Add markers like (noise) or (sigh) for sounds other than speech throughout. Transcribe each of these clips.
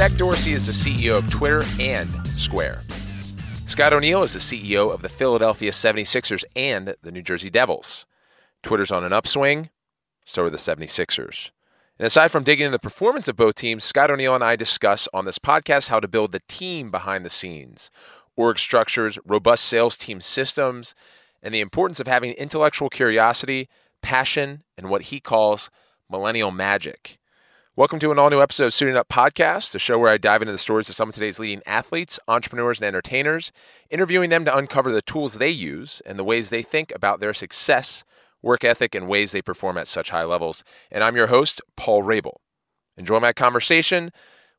Jack Dorsey is the CEO of Twitter and Square. Scott O'Neill is the CEO of the Philadelphia 76ers and the New Jersey Devils. Twitter's on an upswing, so are the 76ers. And aside from digging into the performance of both teams, Scott O'Neill and I discuss on this podcast how to build the team behind the scenes, org structures, robust sales team systems, and the importance of having intellectual curiosity, passion, and what he calls millennial magic. Welcome to an all new episode of Suiting Up Podcast, a show where I dive into the stories of some of today's leading athletes, entrepreneurs, and entertainers, interviewing them to uncover the tools they use and the ways they think about their success work ethic, and ways they perform at such high levels. And I'm your host, Paul Rabil. Enjoy my conversation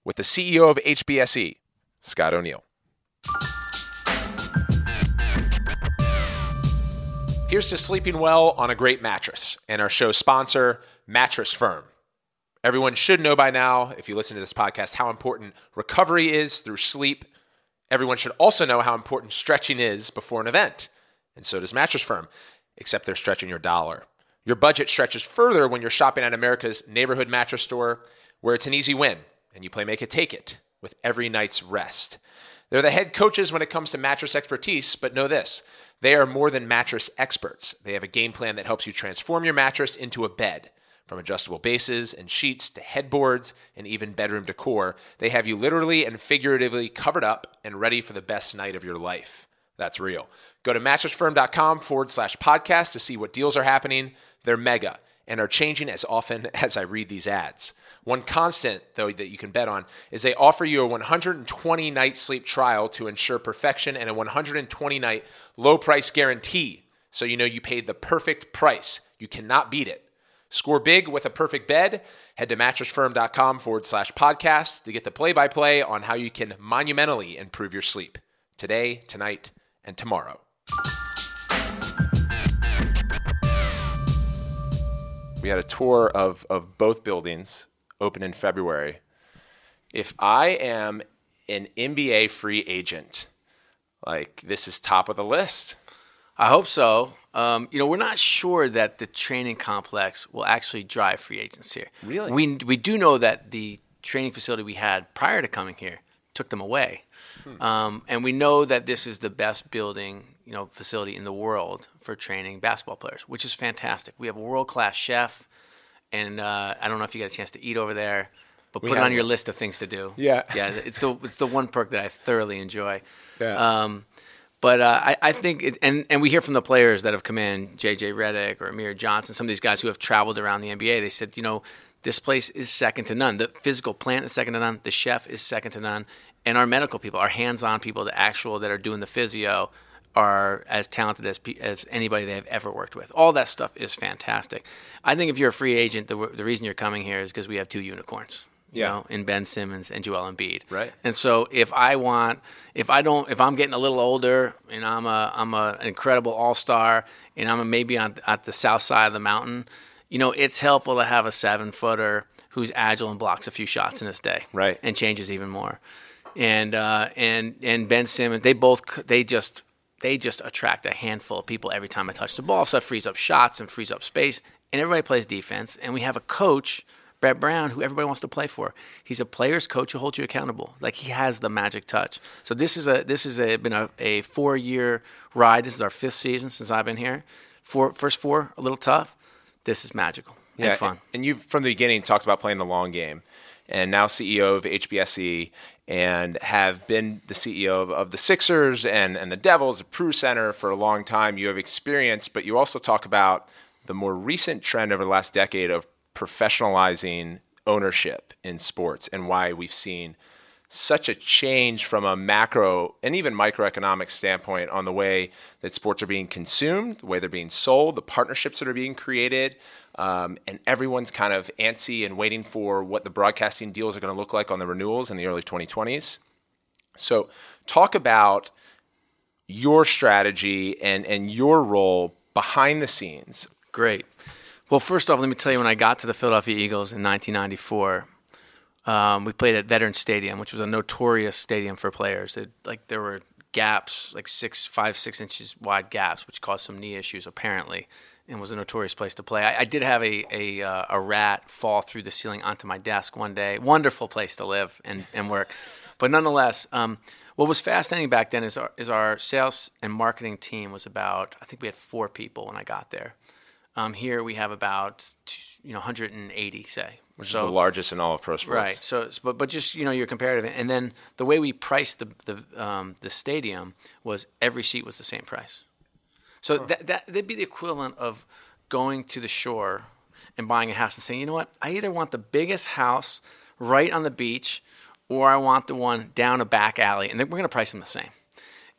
with the CEO of HBSE, Scott O'Neill. Here's to sleeping well on a great mattress and our show sponsor, Mattress Firm. Everyone should know by now, if you listen to this podcast, how important recovery is through sleep. Everyone should also know how important stretching is before an event, and so does Mattress Firm except they're stretching your dollar. Your budget stretches further when you're shopping at America's neighborhood mattress store, where it's an easy win and you play make it take it with every night's rest. They're the head coaches when it comes to mattress expertise, but know this they are more than mattress experts. They have a game plan that helps you transform your mattress into a bed. From adjustable bases and sheets to headboards and even bedroom decor, they have you literally and figuratively covered up and ready for the best night of your life. That's real. Go to mattressfirm.com forward slash podcast to see what deals are happening. They're mega and are changing as often (laughs) as I read these ads. One constant, though, that you can bet on is they offer you a 120 night sleep trial to ensure perfection and a 120 night low price guarantee. So you know you paid the perfect price. You cannot beat it. Score big with a perfect bed. Head to mattressfirm.com forward slash podcast to get the play by play on how you can monumentally improve your sleep today, tonight, and tomorrow. We had a tour of, of both buildings open in February. If I am an NBA free agent, like this is top of the list. I hope so. Um, you know, we're not sure that the training complex will actually drive free agents here. Really? We, we do know that the training facility we had prior to coming here took them away. Hmm. Um, and we know that this is the best building, you know, facility in the world for training basketball players, which is fantastic. We have a world class chef, and uh, I don't know if you got a chance to eat over there, but we put it on your list of things to do. Yeah, yeah, it's the it's the one perk that I thoroughly enjoy. Yeah. Um, but uh, I, I, think, it, and and we hear from the players that have come in, JJ Redick or Amir Johnson, some of these guys who have traveled around the NBA. They said, you know, this place is second to none. The physical plant is second to none. The chef is second to none and our medical people, our hands-on people, the actual that are doing the physio, are as talented as as anybody they've ever worked with. All that stuff is fantastic. I think if you're a free agent, the, the reason you're coming here is because we have two unicorns. You yeah. know, in Ben Simmons and Joel Embiid. Right. And so if I want, if I don't, if I'm getting a little older and I'm a, I'm a, an incredible all star and I'm a, maybe on at the south side of the mountain, you know, it's helpful to have a seven footer who's agile and blocks a few shots in his day. Right. And changes even more and uh, and and Ben Simmons. They both they just they just attract a handful of people every time I touch the ball. So it frees up shots and frees up space, and everybody plays defense. And we have a coach. Brett Brown, who everybody wants to play for, he's a player's coach who holds you accountable. Like he has the magic touch. So this is a this has a, been a, a four year ride. This is our fifth season since I've been here. Four first four a little tough. This is magical yeah, and fun. And you from the beginning talked about playing the long game and now CEO of HBSE, and have been the CEO of, of the Sixers and, and the Devils, the Pru Center for a long time. You have experience, but you also talk about the more recent trend over the last decade of professionalizing ownership in sports and why we've seen such a change from a macro and even microeconomic standpoint on the way that sports are being consumed, the way they're being sold, the partnerships that are being created, um, and everyone's kind of antsy and waiting for what the broadcasting deals are going to look like on the renewals in the early 2020s. So, talk about your strategy and, and your role behind the scenes. Great. Well, first off, let me tell you when I got to the Philadelphia Eagles in 1994, um, we played at Veterans Stadium, which was a notorious stadium for players. It, like there were gaps, like six, five, six inches wide gaps, which caused some knee issues apparently and was a notorious place to play. I, I did have a a, uh, a rat fall through the ceiling onto my desk one day. Wonderful place to live and, and work, but nonetheless, um, what was fascinating back then is our, is our sales and marketing team was about I think we had four people when I got there. Um, here we have about you know 180 say, which so, is the largest in all of pro sports. Right. So, but but just you know your comparative, and then the way we priced the the um, the stadium was every seat was the same price. So huh. that that that'd be the equivalent of going to the shore and buying a house and saying, you know what, I either want the biggest house right on the beach, or I want the one down a back alley, and then we're going to price them the same.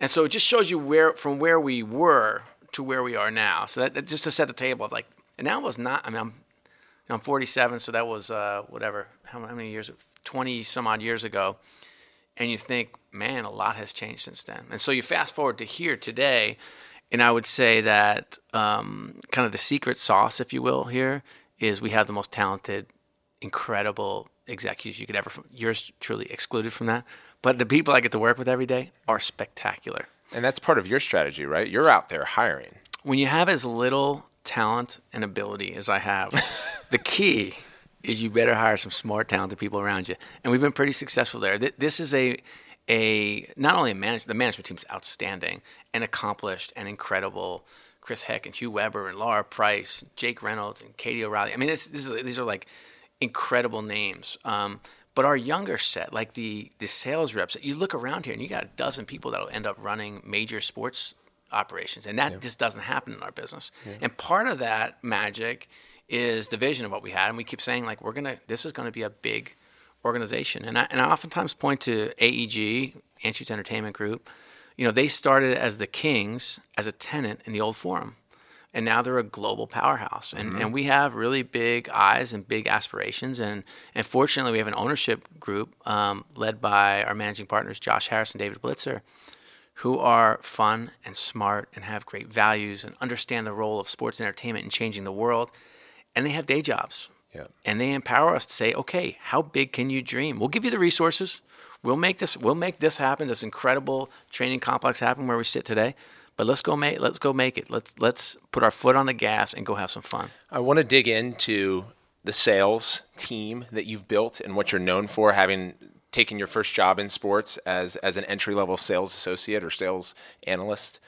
And so it just shows you where from where we were to where we are now. So that, that just to set the table like, and now was not. I mean, I'm you know, I'm 47, so that was uh, whatever. How, how many years? 20 some odd years ago. And you think, man, a lot has changed since then. And so you fast forward to here today, and I would say that um, kind of the secret sauce, if you will, here is we have the most talented, incredible executives you could ever. Yours truly excluded from that, but the people I get to work with every day are spectacular. And that's part of your strategy, right? You're out there hiring. When you have as little talent and ability as I have, (laughs) the key is you better hire some smart, talented people around you. And we've been pretty successful there. This is a a not only a manage, the management team is outstanding and accomplished and incredible. Chris Heck and Hugh Weber and Lara Price, Jake Reynolds and Katie O'Reilly. I mean, this, this is, these are like incredible names. Um, but our younger set, like the the sales reps, you look around here and you got a dozen people that'll end up running major sports operations, and that yeah. just doesn't happen in our business. Yeah. And part of that magic is the vision of what we had, and we keep saying like we're gonna, this is gonna be a big organization, and I, and I oftentimes point to AEG, Anschutz Entertainment Group. You know, they started as the Kings as a tenant in the old Forum and now they're a global powerhouse. And, mm-hmm. and we have really big eyes and big aspirations. And, and fortunately, we have an ownership group um, led by our managing partners, Josh Harris and David Blitzer, who are fun and smart and have great values and understand the role of sports entertainment in changing the world. And they have day jobs. Yeah. And they empower us to say, okay, how big can you dream? We'll give you the resources. We'll make this. We'll make this happen. This incredible training complex happen where we sit today. But let's go make let's go make it. Let's let's put our foot on the gas and go have some fun. I want to dig into the sales team that you've built and what you're known for, having taken your first job in sports as as an entry level sales associate or sales analyst.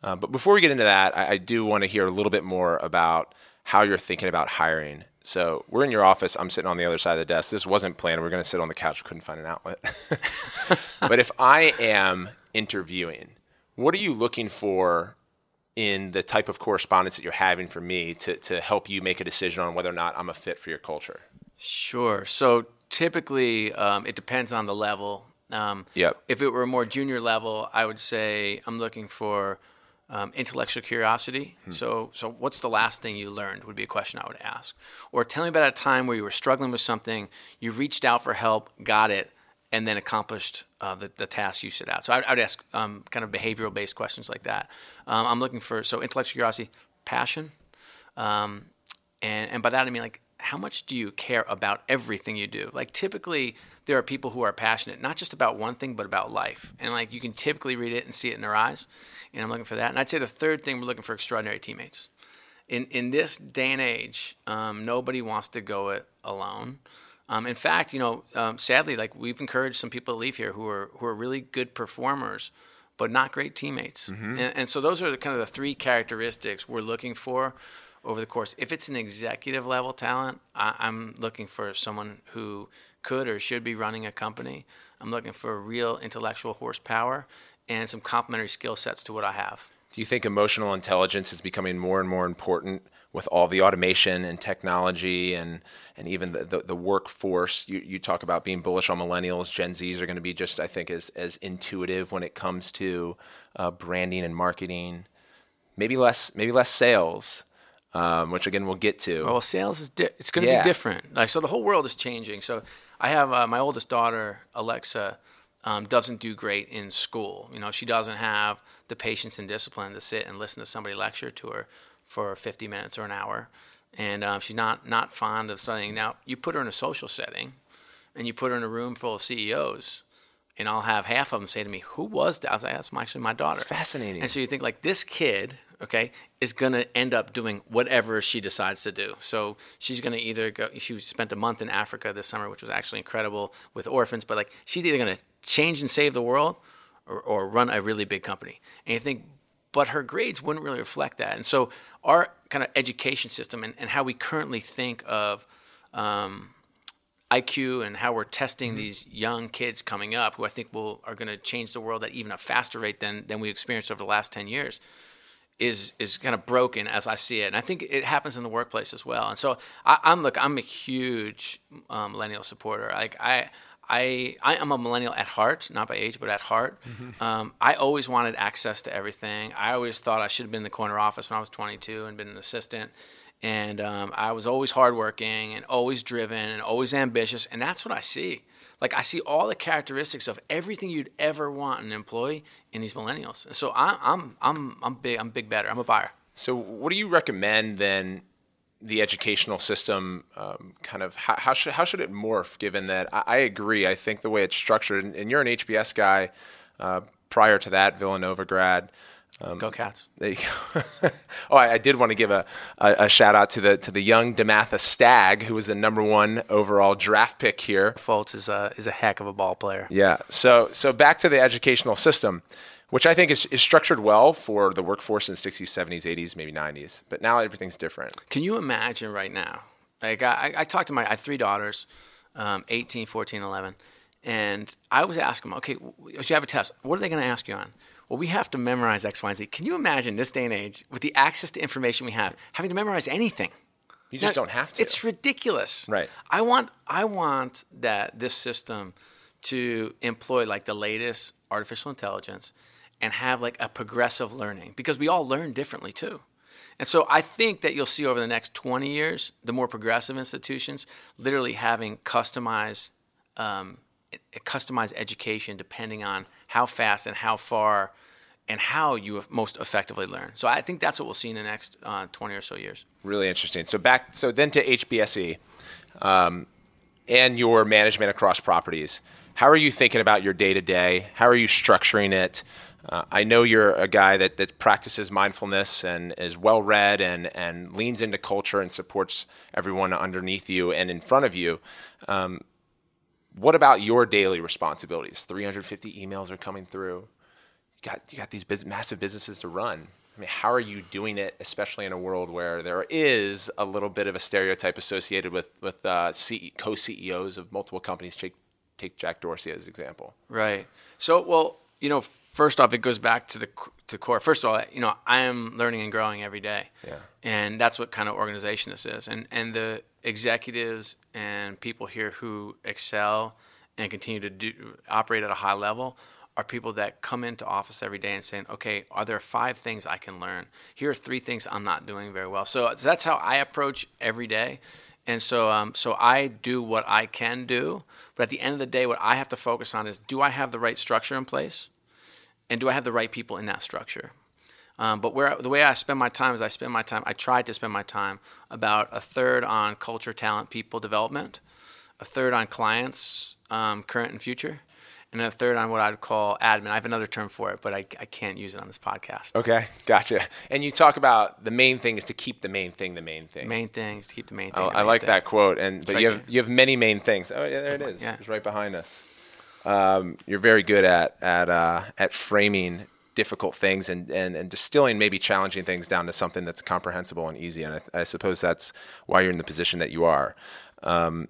Uh, but before we get into that, I, I do want to hear a little bit more about how you're thinking about hiring. So we're in your office. I'm sitting on the other side of the desk. This wasn't planned. We are going to sit on the couch. Couldn't find an outlet. (laughs) but if I am interviewing what are you looking for in the type of correspondence that you're having for me to, to help you make a decision on whether or not I'm a fit for your culture? Sure. So typically, um, it depends on the level. Um, yep. If it were a more junior level, I would say I'm looking for um, intellectual curiosity. Hmm. So, so what's the last thing you learned would be a question I would ask. Or tell me about a time where you were struggling with something, you reached out for help, got it, and then accomplished uh, the, the task you set out. So I, would ask um, kind of behavioral based questions like that. Um, I'm looking for so intellectual curiosity, passion, um, and and by that I mean like how much do you care about everything you do? Like typically there are people who are passionate not just about one thing but about life, and like you can typically read it and see it in their eyes. And I'm looking for that. And I'd say the third thing we're looking for extraordinary teammates. In in this day and age, um, nobody wants to go it alone. Um, in fact, you know, um, sadly, like we've encouraged some people to leave here who are who are really good performers, but not great teammates. Mm-hmm. And, and, so those are the kind of the three characteristics we're looking for over the course. If it's an executive level talent, I, I'm looking for someone who could or should be running a company. I'm looking for real intellectual horsepower and some complementary skill sets to what I have. Do you think emotional intelligence is becoming more and more important with all the automation and technology and and even the, the, the, workforce. You, you talk about being bullish on millennials. Gen Zs are going to be just, I think, as, as intuitive when it comes to uh, branding and marketing. Maybe less, maybe less sales, um, which again we'll get to. Well, sales is di- it's going to yeah. be different. Like so, the whole world is changing. So I have uh, my oldest daughter, Alexa. Um, doesn't do great in school. You know, she doesn't have the patience and discipline to sit and listen to somebody lecture to her for 50 minutes or an hour, and um, she's not not fond of studying. Now, you put her in a social setting, and you put her in a room full of CEOs, and I'll have half of them say to me, "Who was that?" I was like, "That's actually my daughter." It's fascinating. And so you think like this kid, okay, is gonna end up doing whatever she decides to do. So she's gonna either go. She spent a month in Africa this summer, which was actually incredible with orphans. But like she's either gonna change and save the world, or, or run a really big company. And you think, but her grades wouldn't really reflect that. And so our kind of education system and, and how we currently think of um, IQ and how we're testing mm-hmm. these young kids coming up, who I think will are going to change the world at even a faster rate than than we experienced over the last ten years, is is kind of broken as I see it, and I think it happens in the workplace as well. And so I, am look, I'm a huge um, millennial supporter. Like I. I, I am a millennial at heart, not by age, but at heart. Mm-hmm. Um, I always wanted access to everything. I always thought I should have been in the corner office when I was 22 and been an assistant and um, I was always hardworking and always driven and always ambitious, and that's what I see. Like I see all the characteristics of everything you'd ever want an employee in these millennials. So I, I'm I'm I'm big I'm big better. I'm a buyer. So what do you recommend then? The educational system, um, kind of how, how, should how should it morph? Given that I, I agree, I think the way it's structured, and, and you're an HBS guy. Uh, prior to that, Villanova grad. Um, Go Cats! There you go. (laughs) oh, I, I, did want to give a, a, a, shout out to the to the young DeMatha Stag, who was the number one overall draft pick here. Fultz is a is a heck of a ball player. Yeah. So so back to the educational system, which I think is, is structured well for the workforce in the 60s, 70s, 80s, maybe 90s. But now everything's different. Can you imagine right now? Like I, I talked to my I have three daughters, um, 18, 14, 11, and I was asking them, okay, you have a test. What are they going to ask you on? well, we have to memorize X, Y, and Z. Can you imagine this day and age, with the access to information we have, having to memorize anything? You just now, don't have to. It's ridiculous. Right. I want I want that this system to employ like the latest artificial intelligence and have like a progressive learning because we all learn differently too. And so I think that you'll see over the next 20 years, the more progressive institutions literally having customized, um, customized education depending on how fast and how far and how you most effectively learn. So I think that's what we'll see in the next uh, 20 or so years. Really interesting. So back, so then to HBSE um, and your management across properties. How are you thinking about your day to day? How are you structuring it? Uh, I know you're a guy that, that practices mindfulness and is well read and, and leans into culture and supports everyone underneath you and in front of you. Um, what about your daily responsibilities? 350 emails are coming through. You got you got these massive businesses to run. I mean, how are you doing it, especially in a world where there is a little bit of a stereotype associated with with uh, C- co CEOs of multiple companies? Take take Jack Dorsey as example. Right. So, well, you know, first off, it goes back to the to core. First of all, you know, I am learning and growing every day. Yeah. And that's what kind of organization this is. And and the executives and people here who excel and continue to do, operate at a high level are people that come into office every day and saying, okay, are there five things I can learn? Here are three things I'm not doing very well. So, so that's how I approach every day. And so, um, so I do what I can do, but at the end of the day, what I have to focus on is: Do I have the right structure in place, and do I have the right people in that structure? Um, but where the way I spend my time is I spend my time. I try to spend my time about a third on culture, talent, people development, a third on clients, um, current and future, and a third on what I'd call admin. I have another term for it, but I, I can't use it on this podcast. Okay, gotcha. And you talk about the main thing is to keep the main thing the main thing. Main thing is to keep the main thing. Oh, I main like thing. that quote. And but you have you have many main things. Oh yeah, there it is. Yeah. It's right behind us. Um, you're very good at at uh, at framing difficult things and, and, and distilling maybe challenging things down to something that's comprehensible and easy. And I, I suppose that's why you're in the position that you are. Um,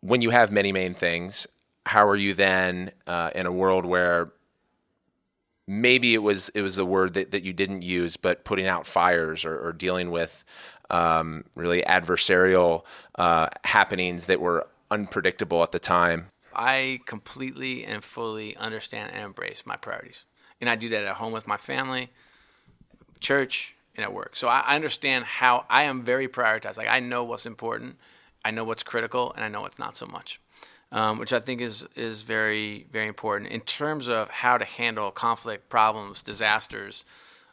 when you have many main things, how are you then uh, in a world where maybe it was it was a word that, that you didn't use, but putting out fires or, or dealing with um, really adversarial uh, happenings that were unpredictable at the time? I completely and fully understand and embrace my priorities and I do that at home with my family, church, and at work. So I, understand how I am very prioritized. Like I know what's important, I know what's critical, and I know what's not so much. Um, which I think is is very very important in terms of how to handle conflict, problems, disasters,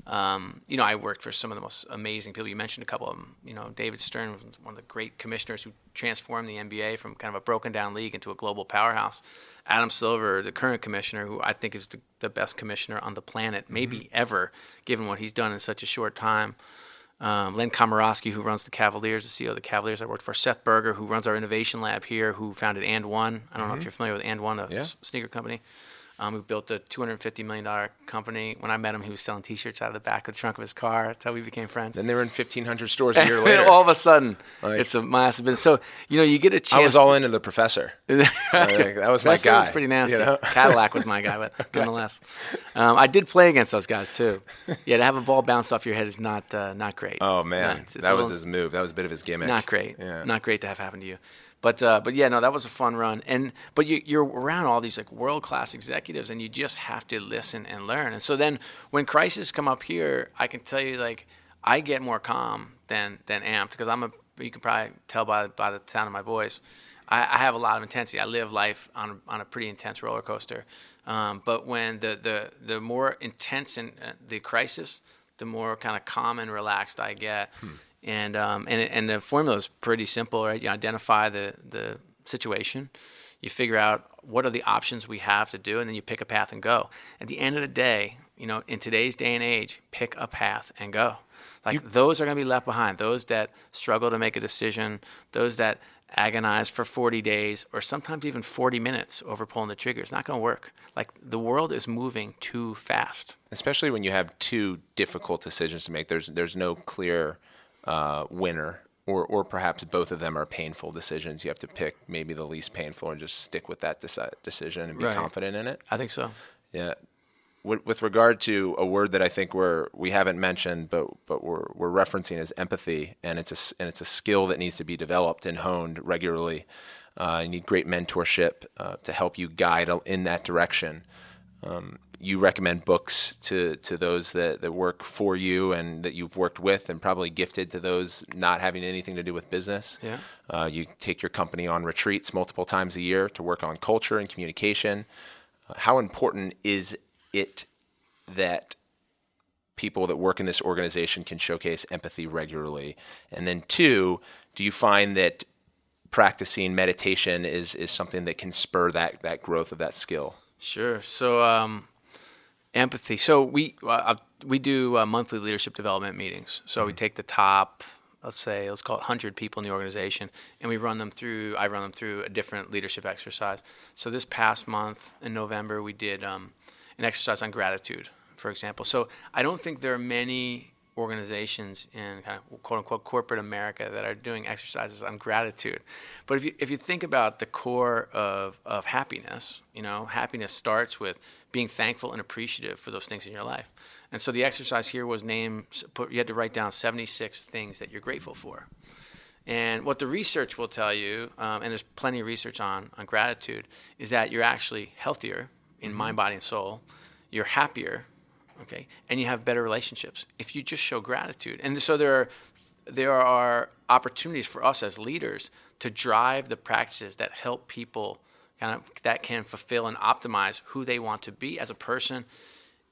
Um, you know, I worked for some of the most amazing people. You mentioned a couple of them. You know, David Stern was one of the great commissioners who transformed the NBA from kind of a broken down league into a global powerhouse. Adam Silver, the current commissioner, who I think is the, the best commissioner on the planet, maybe mm-hmm. ever, given what he's done in such a short time. Um, Len Komoroski, who runs the Cavaliers, the CEO of the Cavaliers, I worked for. Seth Berger, who runs our innovation lab here, who founded And One. I don't mm-hmm. know if mm-hmm. you're familiar with And One, a yeah. sneaker company um, who built a $250 million company. When I met him, he was selling T-shirts out of the back of the trunk of his car. That's how we became friends. And they were in 1,500 stores a year (laughs) later. all of a sudden, like, it's a massive business. So, you know, you get a chance. I was all to, into the professor. (laughs) like, that was my guy. was pretty nasty. You know? (laughs) Cadillac was my guy, but nonetheless. Um, I did play against those guys, too. Yeah, to have a ball bounce off your head is not uh, not great. Oh, man. it's, it's that was his move. That was a bit of his gimmick. Not great. Yeah. Not great to have happen to you. But uh, but yeah, no, that was a fun run. And but you, you're around all these like world class executives, and you just have to listen and learn. And so then when crises come up here, I can tell you like I get more calm than than amped because I'm a. You can probably tell by by the sound of my voice. I, have a lot of intensity. I live life on on a pretty intense roller coaster. Um, but when the the the more intense in uh, the crisis, the more kind of calm and relaxed I get. Hmm and um, and and the formula is pretty simple, right? You identify the the situation, you figure out what are the options we have to do, and then you pick a path and go. At the end of the day, you know, in today's day and age, pick a path and go. Like you, those are going to be left behind. Those that struggle to make a decision, those that agonize for 40 days or sometimes even 40 minutes over pulling the trigger. It's not going to work. Like the world is moving too fast. Especially when you have two difficult decisions to make. There's there's no clear uh, winner, or or perhaps both of them are painful decisions. You have to pick maybe the least painful and just stick with that deci- decision and be right. confident in it. I think so. Yeah. With, with regard to a word that I think we're we haven't mentioned, but but we're we're referencing is empathy, and it's a and it's a skill that needs to be developed and honed regularly. Uh, you need great mentorship uh, to help you guide in that direction. Um, you recommend books to, to those that, that work for you and that you've worked with, and probably gifted to those not having anything to do with business. Yeah. Uh, you take your company on retreats multiple times a year to work on culture and communication. Uh, how important is it that people that work in this organization can showcase empathy regularly? And then, two, do you find that practicing meditation is, is something that can spur that, that growth of that skill? Sure. So, um, Empathy. So we uh, uh, we do uh, monthly leadership development meetings. So mm-hmm. we take the top, let's say, let's call it 100 people in the organization, and we run them through. I run them through a different leadership exercise. So this past month in November, we did um, an exercise on gratitude, for example. So I don't think there are many organizations in kind of quote unquote corporate America that are doing exercises on gratitude. But if you if you think about the core of of happiness, you know, happiness starts with being thankful and appreciative for those things in your life. And so the exercise here was named put, you had to write down 76 things that you're grateful for. And what the research will tell you, um, and there's plenty of research on on gratitude, is that you're actually healthier in mm-hmm. mind, body, and soul. You're happier okay and you have better relationships. If you just show gratitude and so there are there are opportunities for us as leaders to drive the practices that help people kind of that can fulfill and optimize who they want to be as a person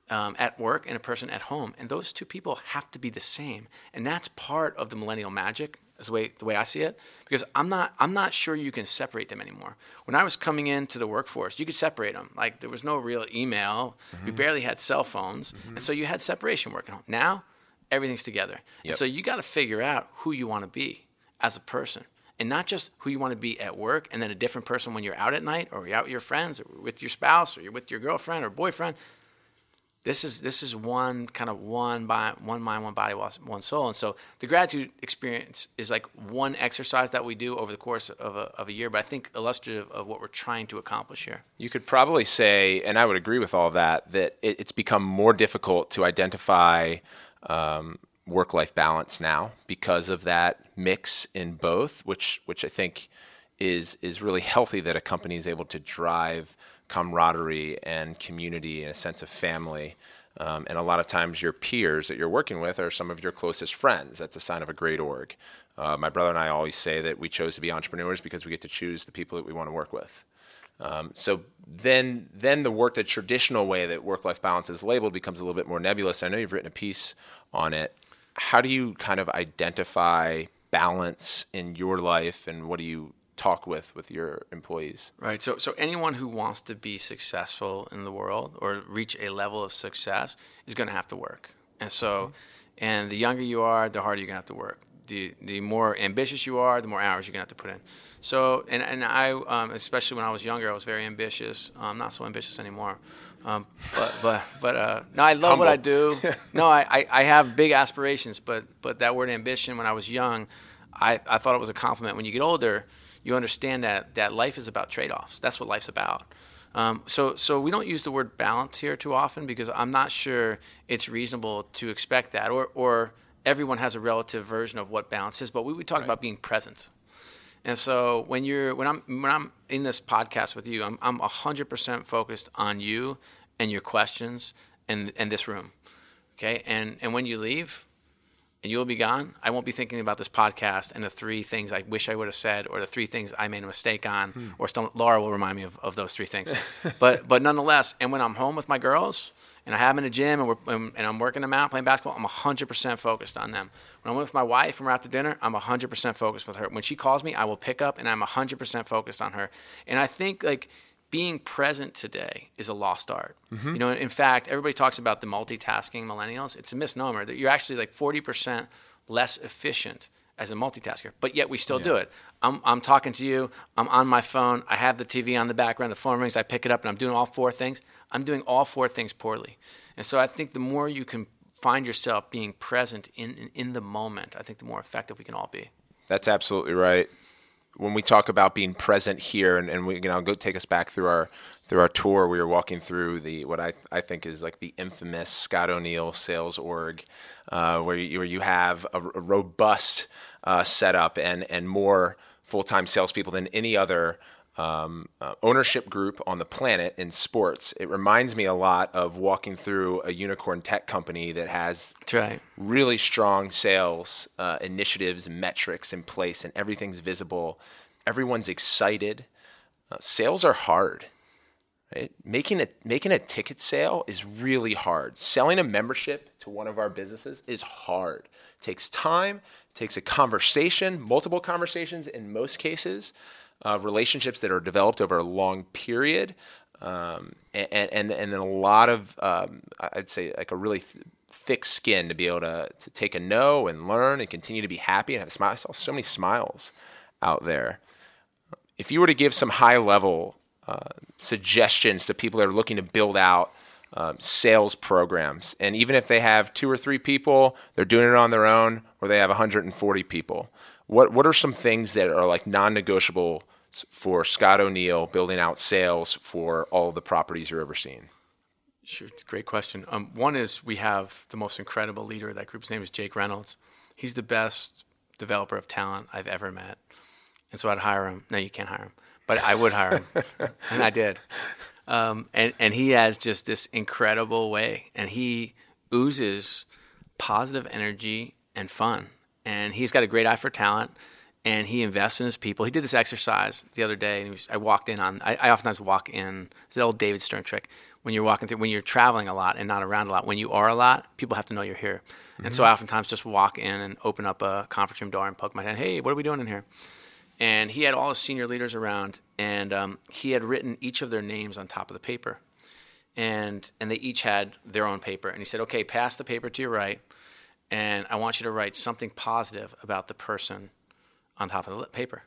um, at work and a person at home. And those two people have to be the same. And that's part of the millennial magic is the way the way I see it because I'm not I'm not sure you can separate them anymore. When I was coming into the workforce, you could separate them. Like there was no real email. Mm-hmm. We barely had cell phones, mm-hmm. and so you had separation working home. Now everything's together, yep. and so you got to figure out who you want to be as a person. And not just who you want to be at work, and then a different person when you're out at night, or you're out with your friends, or with your spouse, or you're with your girlfriend or boyfriend this is this is one kind of one by one mind, one body, one soul. And so the gratitude experience is like one exercise that we do over the course of a, of a year, but I think illustrative of what we're trying to accomplish here. You could probably say, and I would agree with all of that, that it, it's become more difficult to identify um, work-life balance now because of that mix in both, which which I think is is really healthy that a company is able to drive camaraderie and community and a sense of family. Um, and a lot of times, your peers that you're working with are some of your closest friends. That's a sign of a great org. Uh, my brother and I always say that we chose to be entrepreneurs because we get to choose the people that we want to work with. Um, so then, then the work, the traditional way that work-life balance is labeled, becomes a little bit more nebulous. I know you've written a piece on it. How do you kind of identify balance in your life, and what do you talk with with your employees? Right. So, so anyone who wants to be successful in the world or reach a level of success is going to have to work. And so, mm-hmm. and the younger you are, the harder you're going to have to work. The, the more ambitious you are, the more hours you're going to have to put in. So, and, and I, um, especially when I was younger, I was very ambitious. I'm not so ambitious anymore. Um, but, but, but, uh, no, I love Humble. what I do. (laughs) no, I, I, I have big aspirations, but, but that word ambition, when I was young, I, I thought it was a compliment. When you get older, you understand that, that life is about trade offs. That's what life's about. Um, so, so we don't use the word balance here too often because I'm not sure it's reasonable to expect that, or, or everyone has a relative version of what balance is. But we, we talk right. about being present. And so when you're when I'm when I'm in this podcast with you, I'm I'm hundred percent focused on you and your questions and and this room. Okay, and and when you leave, and you'll be gone, I won't be thinking about this podcast and the three things I wish I would have said, or the three things I made a mistake on, hmm. or some, Laura will remind me of, of those three things. but but nonetheless, and when I'm home with my girls, and I have them in the gym, and, we're, and, I'm working them out, playing basketball, I'm 100% focused on them. When I'm with my wife and we're out to dinner, I'm 100% focused with her. When she calls me, I will pick up, and I'm 100% focused on her. And I think like being present today is a lost art. Mm-hmm. You know, in fact, everybody talks about the multitasking millennials. It's a misnomer that you're actually like 40% less efficient as a multitasker, but yet we still yeah. do it. I'm, I'm talking to you, I'm on my phone, I have the TV on the background, the phone rings, I pick it up, and I'm doing all four things. I'm doing all four things poorly. And so I think the more you can find yourself being present in, in, in the moment, I think the more effective we can all be. That's absolutely right when we talk about being present here, and, and we, you know, go take us back through our through our tour. We were walking through the what I I think is like the infamous Scott O'Neill sales org, uh, where you, where you have a, a robust uh, setup and and more full time salespeople than any other um, uh, ownership group on the planet in sports. It reminds me a lot of walking through a unicorn tech company that has right. really strong sales uh, initiatives, metrics in place, and everything's visible. Everyone's excited. Uh, sales are hard. Right? Making a making a ticket sale is really hard. Selling a membership to one of our businesses is hard. It takes time. It takes a conversation, multiple conversations in most cases uh, relationships that are developed over a long period, um, and, and and then a lot of um, I'd say like a really th- thick skin to be able to to take a no and learn and continue to be happy and have a smile. I saw so many smiles out there. If you were to give some high level uh, suggestions to people that are looking to build out um, sales programs. And even if they have two or three people, they're doing it on their own, or they have 140 people. What what are some things that are like non-negotiable for Scott O'Neill building out sales for all the properties you're overseeing? Sure, it's a great question. Um, one is we have the most incredible leader of that group. His name is Jake Reynolds. He's the best developer of talent I've ever met, and so I'd hire him. No, you can't hire him, but I would hire him, (laughs) and I did. Um, and and he has just this incredible way, and he oozes positive energy and fun, and he's got a great eye for talent and he invests in his people. He did this exercise the other day, and was, I walked in on. I, I, oftentimes walk in. It's the old David Stern trick. When you're walking through, when you're traveling a lot and not around a lot, when you are a lot, people have to know you're here. Mm-hmm. And so I oftentimes just walk in and open up a conference room door and poke my head. Hey, what are we doing in here? And he had all his senior leaders around, and um, he had written each of their names on top of the paper, and and they each had their own paper. And he said, "Okay, pass the paper to your right, and I want you to write something positive about the person." on top of the paper.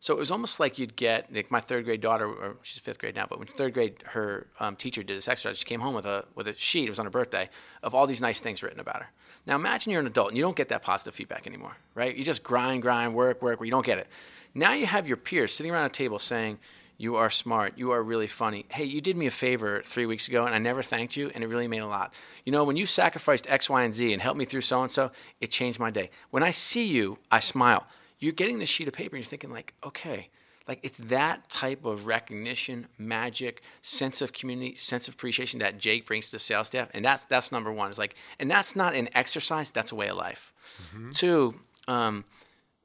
So it was almost like you'd get like my third grade daughter, or she's fifth grade now, but when third grade, her um, teacher did this exercise. She came home with a with a sheet. It was on her birthday of all these nice things written about her. Now imagine you're an adult and you don't get that positive feedback anymore, right? You just grind, grind, work, work, where you don't get it. Now you have your peers sitting around a table saying, "You are smart. You are really funny. Hey, you did me a favor three weeks ago, and I never thanked you, and it really made a lot. You know, when you sacrificed X, Y, and Z and helped me through so and so, it changed my day. When I see you, I smile." you're getting this sheet of paper and you're thinking like, okay, like it's that type of recognition, magic, sense of community, sense of appreciation that Jake brings to the sales staff, and that's that's number one. It's like, and that's not an exercise; that's a way of life. Mm-hmm. Two, um,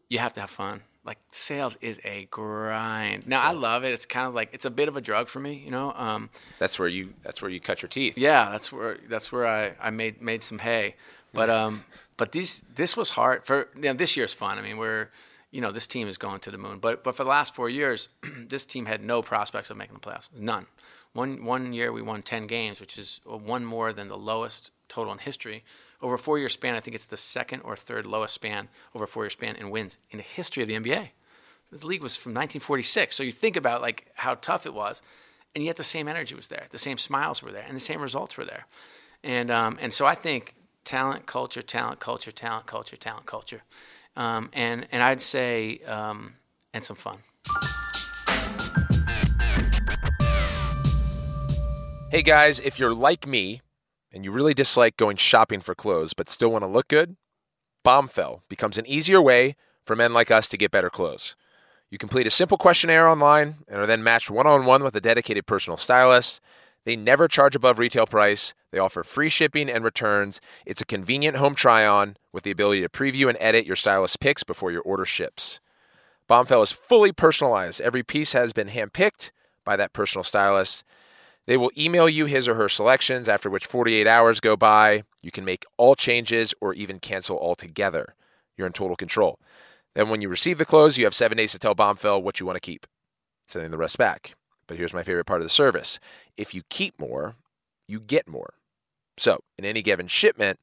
you have to have fun. Like sales is a grind. Now I love it. It's kind of like it's a bit of a drug for me, you know. Um, That's where you that's where you cut your teeth. yeah, that's where that's where I, I made made some hay. But um, but these this was hard for you know, this year's fun. I mean, we're you know this team is going to the moon. But but for the last four years, (clears throat) this team had no prospects of making the playoffs. None. One one year we won ten games, which is one more than the lowest total in history. Over a four year span, I think it's the second or third lowest span over a four year span in wins in the history of the NBA. This league was from 1946. So you think about like how tough it was, and yet the same energy was there, the same smiles were there, and the same results were there. And um, and so I think talent, culture, talent, culture, talent, culture, talent, culture, um, and and I'd say um, and some fun. Hey guys, if you're like me and you really dislike going shopping for clothes but still want to look good, Bombfell becomes an easier way for men like us to get better clothes. You complete a simple questionnaire online and are then matched one on one with a dedicated personal stylist. They never charge above retail price. They offer free shipping and returns. It's a convenient home try on with the ability to preview and edit your stylist's picks before your order ships. Bombfell is fully personalized. Every piece has been handpicked by that personal stylist. They will email you his or her selections, after which 48 hours go by. You can make all changes or even cancel altogether. You're in total control. Then, when you receive the clothes, you have seven days to tell Bombfell what you want to keep, sending the rest back. But here's my favorite part of the service if you keep more, you get more. So, in any given shipment,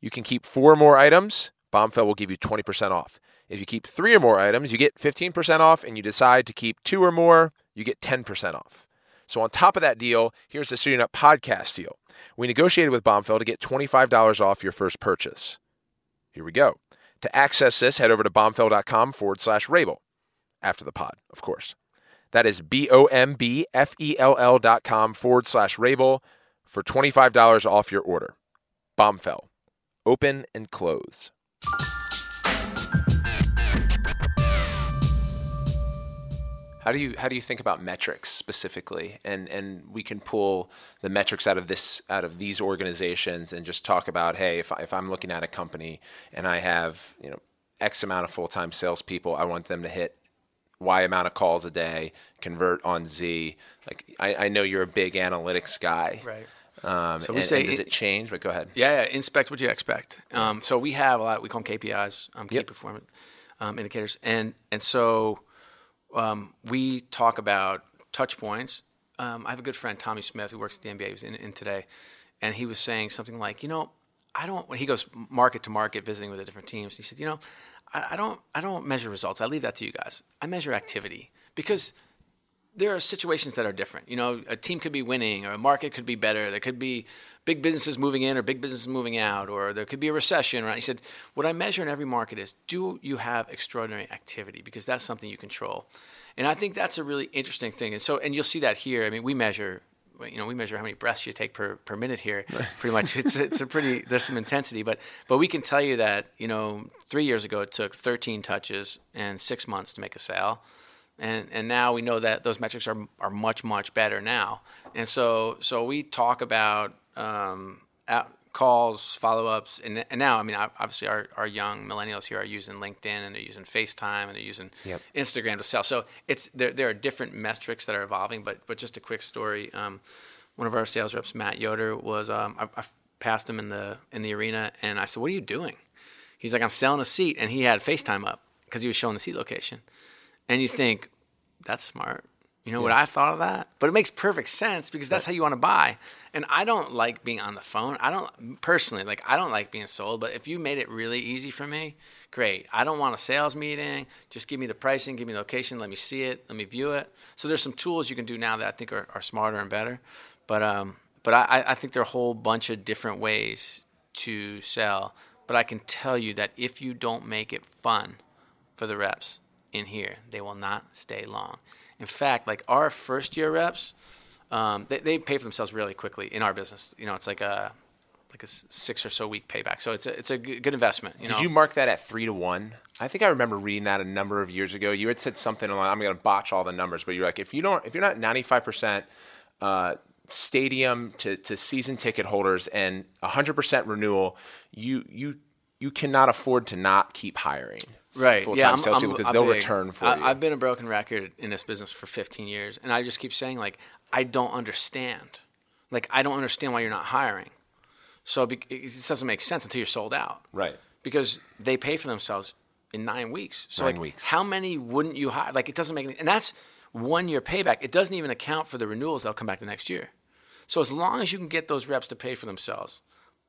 you can keep four more items. Bombfell will give you 20% off. If you keep three or more items, you get 15% off, and you decide to keep two or more, you get 10% off. So on top of that deal, here's the Suiting Up podcast deal. We negotiated with Bombfell to get $25 off your first purchase. Here we go. To access this, head over to bombfell.com forward slash Rabil. After the pod, of course. That is B O M B F E L L dot com forward slash Rabil for $25 off your order. Bombfell. Open and close. How do you how do you think about metrics specifically? And and we can pull the metrics out of this out of these organizations and just talk about hey, if I, if I'm looking at a company and I have you know X amount of full time salespeople, I want them to hit Y amount of calls a day, convert on Z. Like I, I know you're a big analytics guy, Right. Um, So we and- say and does it- it change? But go ahead. Yeah, yeah, inspect what you expect. Um, so we have a lot. We call them KPIs, um, key Yep. performance um, indicators, and and so um, we talk about touch points. Um, I have a good friend Tommy Smith who works at the NBA. Was in, in today, and he was saying something like, you know, I don't. When he goes market to market visiting with the different teams, he said, you know, I, I don't. I don't measure results. I leave that to you guys. I measure activity because there are situations that are different. You know, a team could be winning, or a market could be better. There could be big businesses moving in, or big businesses moving out, or there could be a recession. Right? He said, what I measure in every market is, do you have extraordinary activity? Because that's something you control, and I think that's a really interesting thing. And so, and you'll see that here. I mean, we measure. You know, we measure how many breaths you take per, per minute here. (laughs) Pretty much, it's it's a pretty. There's some intensity, but but we can tell you that you know, three years ago it took 13 touches and six months to make a sale and and now we know that those metrics are are much much better now. And so so we talk about um, calls, follow ups, and and now I mean obviously our our young millennials here are using LinkedIn and they're using FaceTime and they're using Yep. Instagram to sell. So it's there there are different metrics that are evolving. But but just a quick story. Um, one of our sales reps, Matt Yoder, was um, I, I passed him in the in the arena, and I said, "What are you doing?" He's like, "I'm selling a seat," and he had FaceTime up because he was showing the seat location and you think that's smart. You know what i thought of that? But it makes perfect sense because that's how you want to buy. And i don't like being on the phone. I don't personally like i don't like being sold but if you made it really easy for me great. I don't want a sales meeting. Just give me the pricing give me the location let me see it let me view it. So there's some tools you can do now that i think are, are smarter and better. But um but I, I think there are a whole bunch of different ways to sell. But i can tell you that if you don't make it fun for the reps in here. They will not stay long. In fact, like our first year reps, um, they, they pay for themselves really quickly in our business. You know, it's like a like a six or so week payback. So it's a, it's a good investment. You Did know? you mark that at three to one? I think I remember reading that a number of years ago. You had said something along. I'm going to botch all the numbers, but you're like, if you don't, if you're not 95 percent uh, stadium to, to season ticket holders and 100 percent renewal, you you you cannot afford to not keep hiring. right. full-time yeah, I'm, salespeople because they'll big. return for I, you. I've been a broken record in this business for 15 years, and I just keep saying like I don't understand. Like I don't understand why you're not hiring. So it just doesn't make sense until you're sold out. right. because they pay for themselves in nine weeks. So Nine like, weeks. how many wouldn't you hire? Like it doesn't make any, and that's one year payback. It doesn't even account for the renewals that'll come back the next year. So as long as you can get those reps to pay for themselves,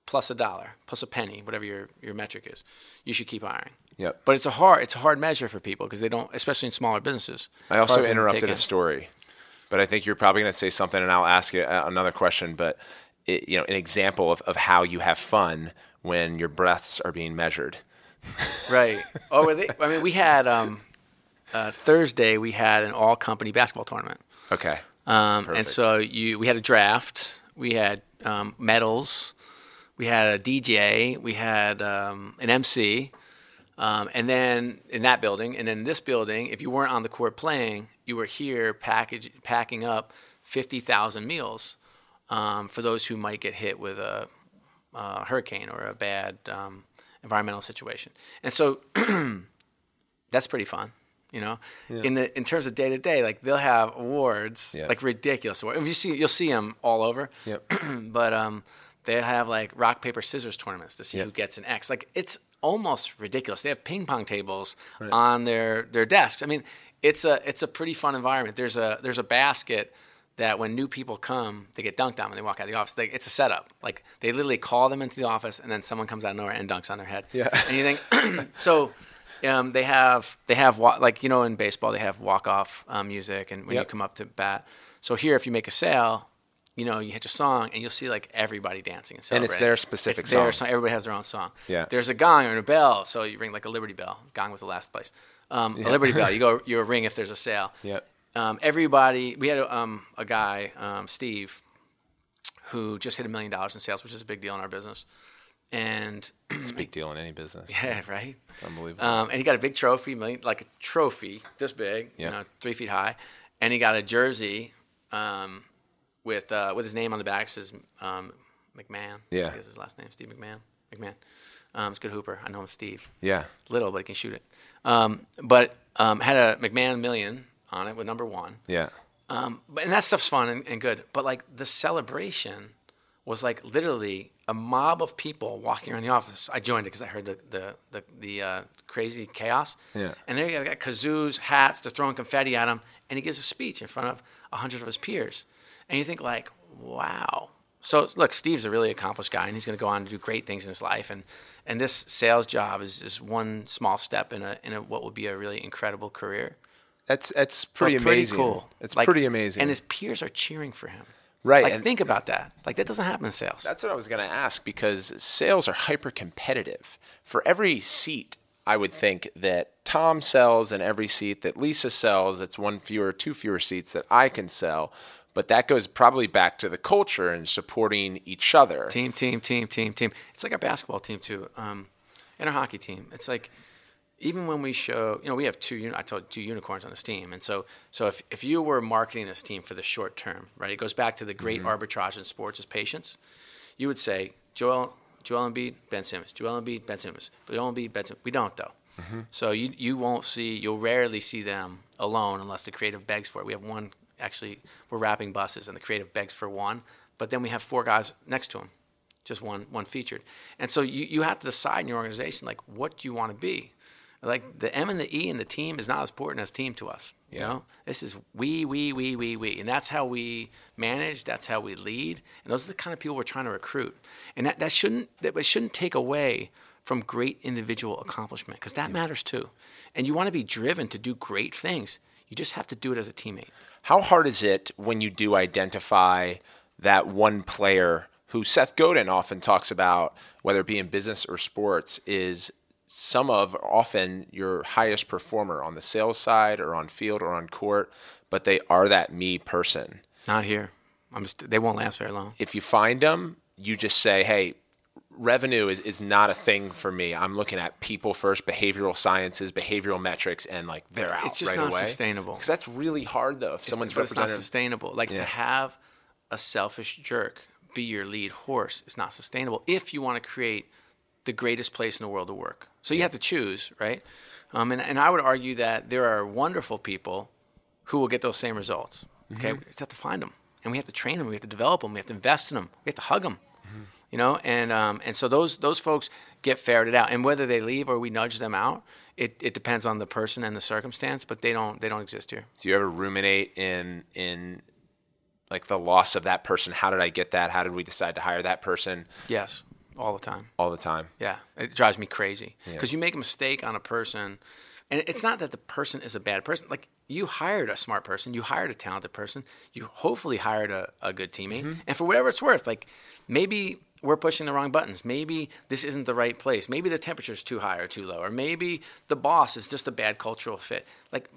plus a dollar, plus a penny, whatever your, your metric is, you should keep hiring. Yep. But it's a hard it's a hard measure for people because they don't, especially in smaller businesses. I also hard for them to interrupted a story, but I think you're probably going to say something, and I'll ask you another question. But it, you know, an example of, of how you have fun when your breaths are being measured. (laughs) Right. Oh, they, I mean, we had um, uh, Thursday. We had an all company basketball tournament. Okay. Um, and so you, we had a draft, we had um, medals, we had a DJ, we had um, an MC, um, and then in that building, and then this building, if you weren't on the court playing, you were here package, packing up fifty thousand meals um, for those who might get hit with a, a hurricane or a bad um, environmental situation. And so (clears throat) that's pretty fun. You know, in the in terms of day to day, like they'll have awards, Yeah. like ridiculous awards. You see, you'll see them all over. Yep. (clears throat) but um, they have like rock paper scissors tournaments to see Yep. who gets an X. Like it's almost ridiculous. They have ping pong tables on their their desks. I mean, it's a it's a pretty fun environment. There's a there's a basket that when new people come, they get dunked on when they walk out of the office. They, it's a setup. Like they literally call them into the office, and then someone comes out of nowhere and dunks on their head. Yeah. And you think (clears throat) so. Um, they have they have like you know in baseball they have walk off um, music and when you come up to bat. So here, if you make a sale, you know you hit your song and you'll see like everybody dancing and And it's their specific It's their song. Everybody has their own song. Yeah. There's a gong or a bell, so you ring like a Liberty Bell. Gong was the last place. Um, A Liberty Bell. You go. (laughs) You ring if there's a sale. Yep. Um, everybody. We had a, um, a guy, um, Steve, who just hit a million dollars in sales, which is a big deal in our business. And It's a big deal in any business. (laughs) yeah, right. It's unbelievable. Um, and he got a big trophy, million, like a trophy this big, Yeah. you know, three feet high, and he got a jersey um, with uh, with his name on the back. It says um, McMahon. Yeah. I guess his last name, Steve McMahon. McMahon. Um, it's a good hooper. I know him, Steve. yeah. Little, but he can shoot it. Um, but um, had a McMahon million on it with number one. Yeah. Um, but and that stuff's fun and, and good. But like the celebration was like literally a mob of people walking around the office. I joined it because I heard the the the, the uh, crazy chaos. Yeah. And they got kazoos, hats, they're throwing confetti at him, and he gives a speech in front of a hundred of his peers. And you think like, wow. So look, Steve's a really accomplished guy, and he's going to go on to do great things in his life. And and this sales job is, just one small step in a in a, what would be a really incredible career. That's that's But pretty amazing. cool. It's Like, pretty amazing. And his peers are cheering for him. Right, Like and- think about that. Like that doesn't happen in sales. That's what I was going to ask because sales are hyper competitive. For every seat, I would think that Tom sells, and every seat that Lisa sells, it's one fewer, two fewer seats that I can sell. But that goes probably back to the culture and supporting each other. team, team, team, team, team. It's like our basketball team too, um, and our hockey team. It's like even when we show, you know, we have two. I told two unicorns on this team, and so so if if you were marketing this team for the short term, right? It goes back to the great arbitrage in sports is patience. You would say Joel Joel Embiid, Ben Simmons, Joel Embiid, Ben Simmons, Joel Embiid, Ben Simmons. We don't though. So you you won't see you'll rarely see them alone unless the creative begs for it. We have one actually we're wrapping buses and the creative begs for one, but then we have four guys next to him, just one one featured. And so you you have to decide in your organization like what do you want to be. Like the M and the E in the team is not as important as team to us. You know, this is we, we, we, we, we, and that's how we manage. That's how we lead, and those are the kind of people we're trying to recruit. And that, that shouldn't that shouldn't take away from great individual accomplishment because that matters too. And you want to be driven to do great things. You just have to do it as a teammate. How hard is it when you do identify that one player who Seth Godin often talks about, whether it be in business or sports, is some of often your highest performer on the sales side or on field or on court, but they are that me person. Not here. I'm just. They won't last very long. If you find them, you just say, hey, revenue is, is not a thing for me. I'm looking at people first, behavioral sciences, behavioral metrics, and like they're out It's just right not away. sustainable. Because that's really hard though. If someone's but it's not sustainable. Like Yeah. to have a selfish jerk be your lead horse is not sustainable if you want to create the greatest place in the world to work. So you have to choose, right? Um, and, and I would argue that there are wonderful people who will get those same results. Okay, we just have to find them, and we have to train them. We have to develop them. We have to invest in them. We have to hug them. You know, and um, and so those those folks get ferreted out, and whether they leave or we nudge them out, it, it depends on the person and the circumstance. But they don't they don't exist here. Do you ever ruminate in in like the loss of that person? How did I get that? How did we decide to hire that person? Yes, all the time. All the time. Yeah, it drives me crazy because you make a mistake on a person, and it's not that the person is a bad person. Like you hired a smart person, you hired a talented person, you hopefully hired a, a good teammate, and for whatever it's worth, like maybe we're pushing the wrong buttons. Maybe this isn't the right place. Maybe the temperature's too high or too low, or maybe the boss is just a bad cultural fit. Like.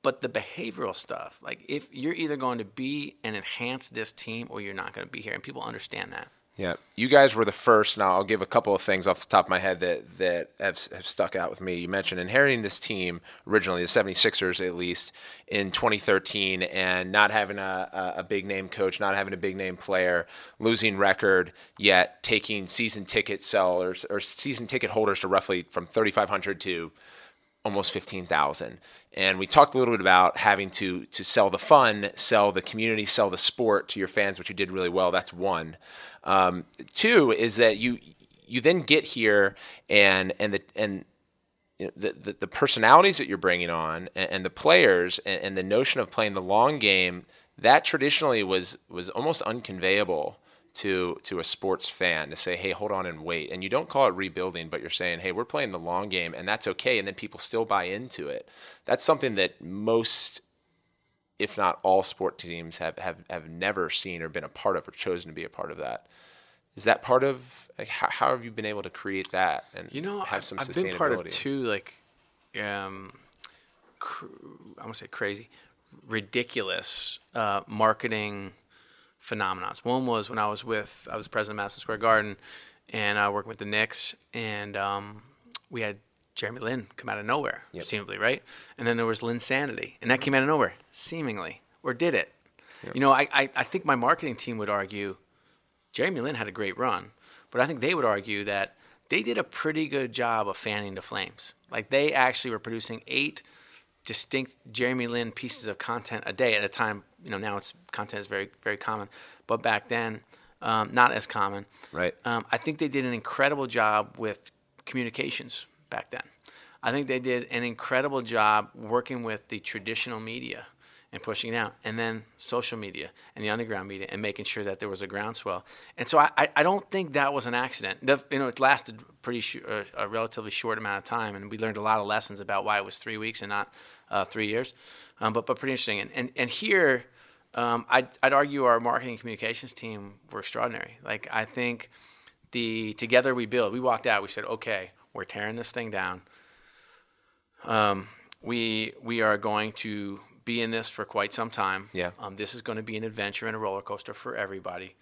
But the behavioral stuff, like if you're either going to be and enhance this team or you're not going to be here, and people understand that. Yeah, you guys were the first. Now I'll give a couple of things off the top of my head that that have, have stuck out with me. You mentioned inheriting this team originally, the 76ers at least in 2013, and not having a, a, big name coach, not having a big name player, losing record, yet taking season ticket sellers or season ticket holders to roughly from 3,500 to almost 15,000. And we talked a little bit about having to to sell the fun, sell the community, sell the sport to your fans, which you did really well. That's one. Um, two is that you you then get here and and the and you know, the, the, the personalities that you're bringing on and, and the players and, and the notion of playing the long game that traditionally was was almost unconveyable to to a sports fan to say, hey, hold on and wait. And you don't call it rebuilding, but you're saying, hey, we're playing the long game, and that's okay. And then people still buy into it. That's something that most, if not all, sport teams have have have never seen or been a part of or chosen to be a part of that. Is that part of like how, how have you been able to create that and You know, have I've, some I've sustainability? been part of two like, um, cr- I want to say crazy, ridiculous uh, marketing phenomena. One was when I was with I was the president of Madison Square Garden, and I worked with the Knicks, and um, we had Jeremy Lin come out of nowhere, seemingly right, and then there was Lin Sanity, and that came out of nowhere, seemingly, or did it? You know, I, I I think my marketing team would argue Jeremy Lin had a great run, but I think they would argue that they did a pretty good job of fanning the flames. Like they actually were producing eight distinct Jeremy Lin pieces of content a day at a time. You know, now it's content is very very common, but back then, um, not as common. Right. Um, I think they did an incredible job with communications back then. I think they did an incredible job working with the traditional media and pushing it out, and then social media and the underground media, and making sure that there was a groundswell. And so I, I, don't think that was an accident. The, you know, it lasted pretty sh- uh, a relatively short amount of time, and we learned a lot of lessons about why it was three weeks and not uh, three years. Um, but but pretty interesting. And and, and here, um, I'd, I'd argue our marketing communications team were extraordinary. Like I think the together we build. We walked out. We said, okay, we're tearing this thing down. Um, we we are going to be in this for quite some time. Yeah. Um, this is going to be an adventure and a roller coaster for everybody.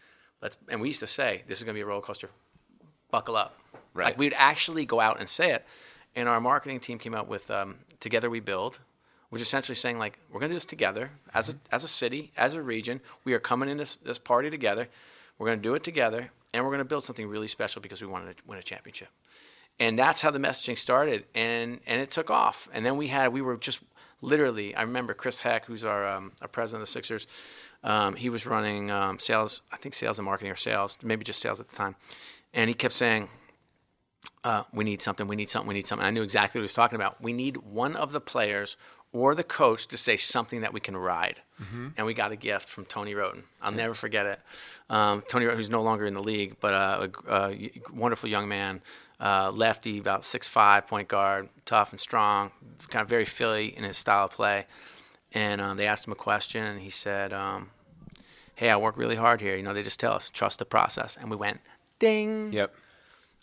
Let's and we used to say this is going to be a roller coaster. Buckle up. Right. Like we'd actually go out and say it, and our marketing team came out with um, "Together We Build," which is essentially saying like we're going to do this together as a as a city, as a region. We are coming in this this party together. We're going to do it together, and we're going to build something really special because we wanted to win a championship. And that's how the messaging started and and it took off. And then we had we were just literally i remember chris heck who's our, um, our president of the sixers um, he was running um, sales i think sales and marketing or sales maybe just sales at the time. And he kept saying uh, we need something we need something we need something. I knew exactly what he was talking about. We need one of the players or the coach to say something that we can ride and we got a gift from tony wroten i'll never forget it um, tony wroten who's no longer in the league but uh, a, a wonderful young man uh, lefty, about six five, point guard, tough and strong, kind of very Philly in his style of play. And um, they asked him a question, and he said, um, "Hey, I work really hard here. You know, they just tell us trust the process." And we went, "Ding!" Yep.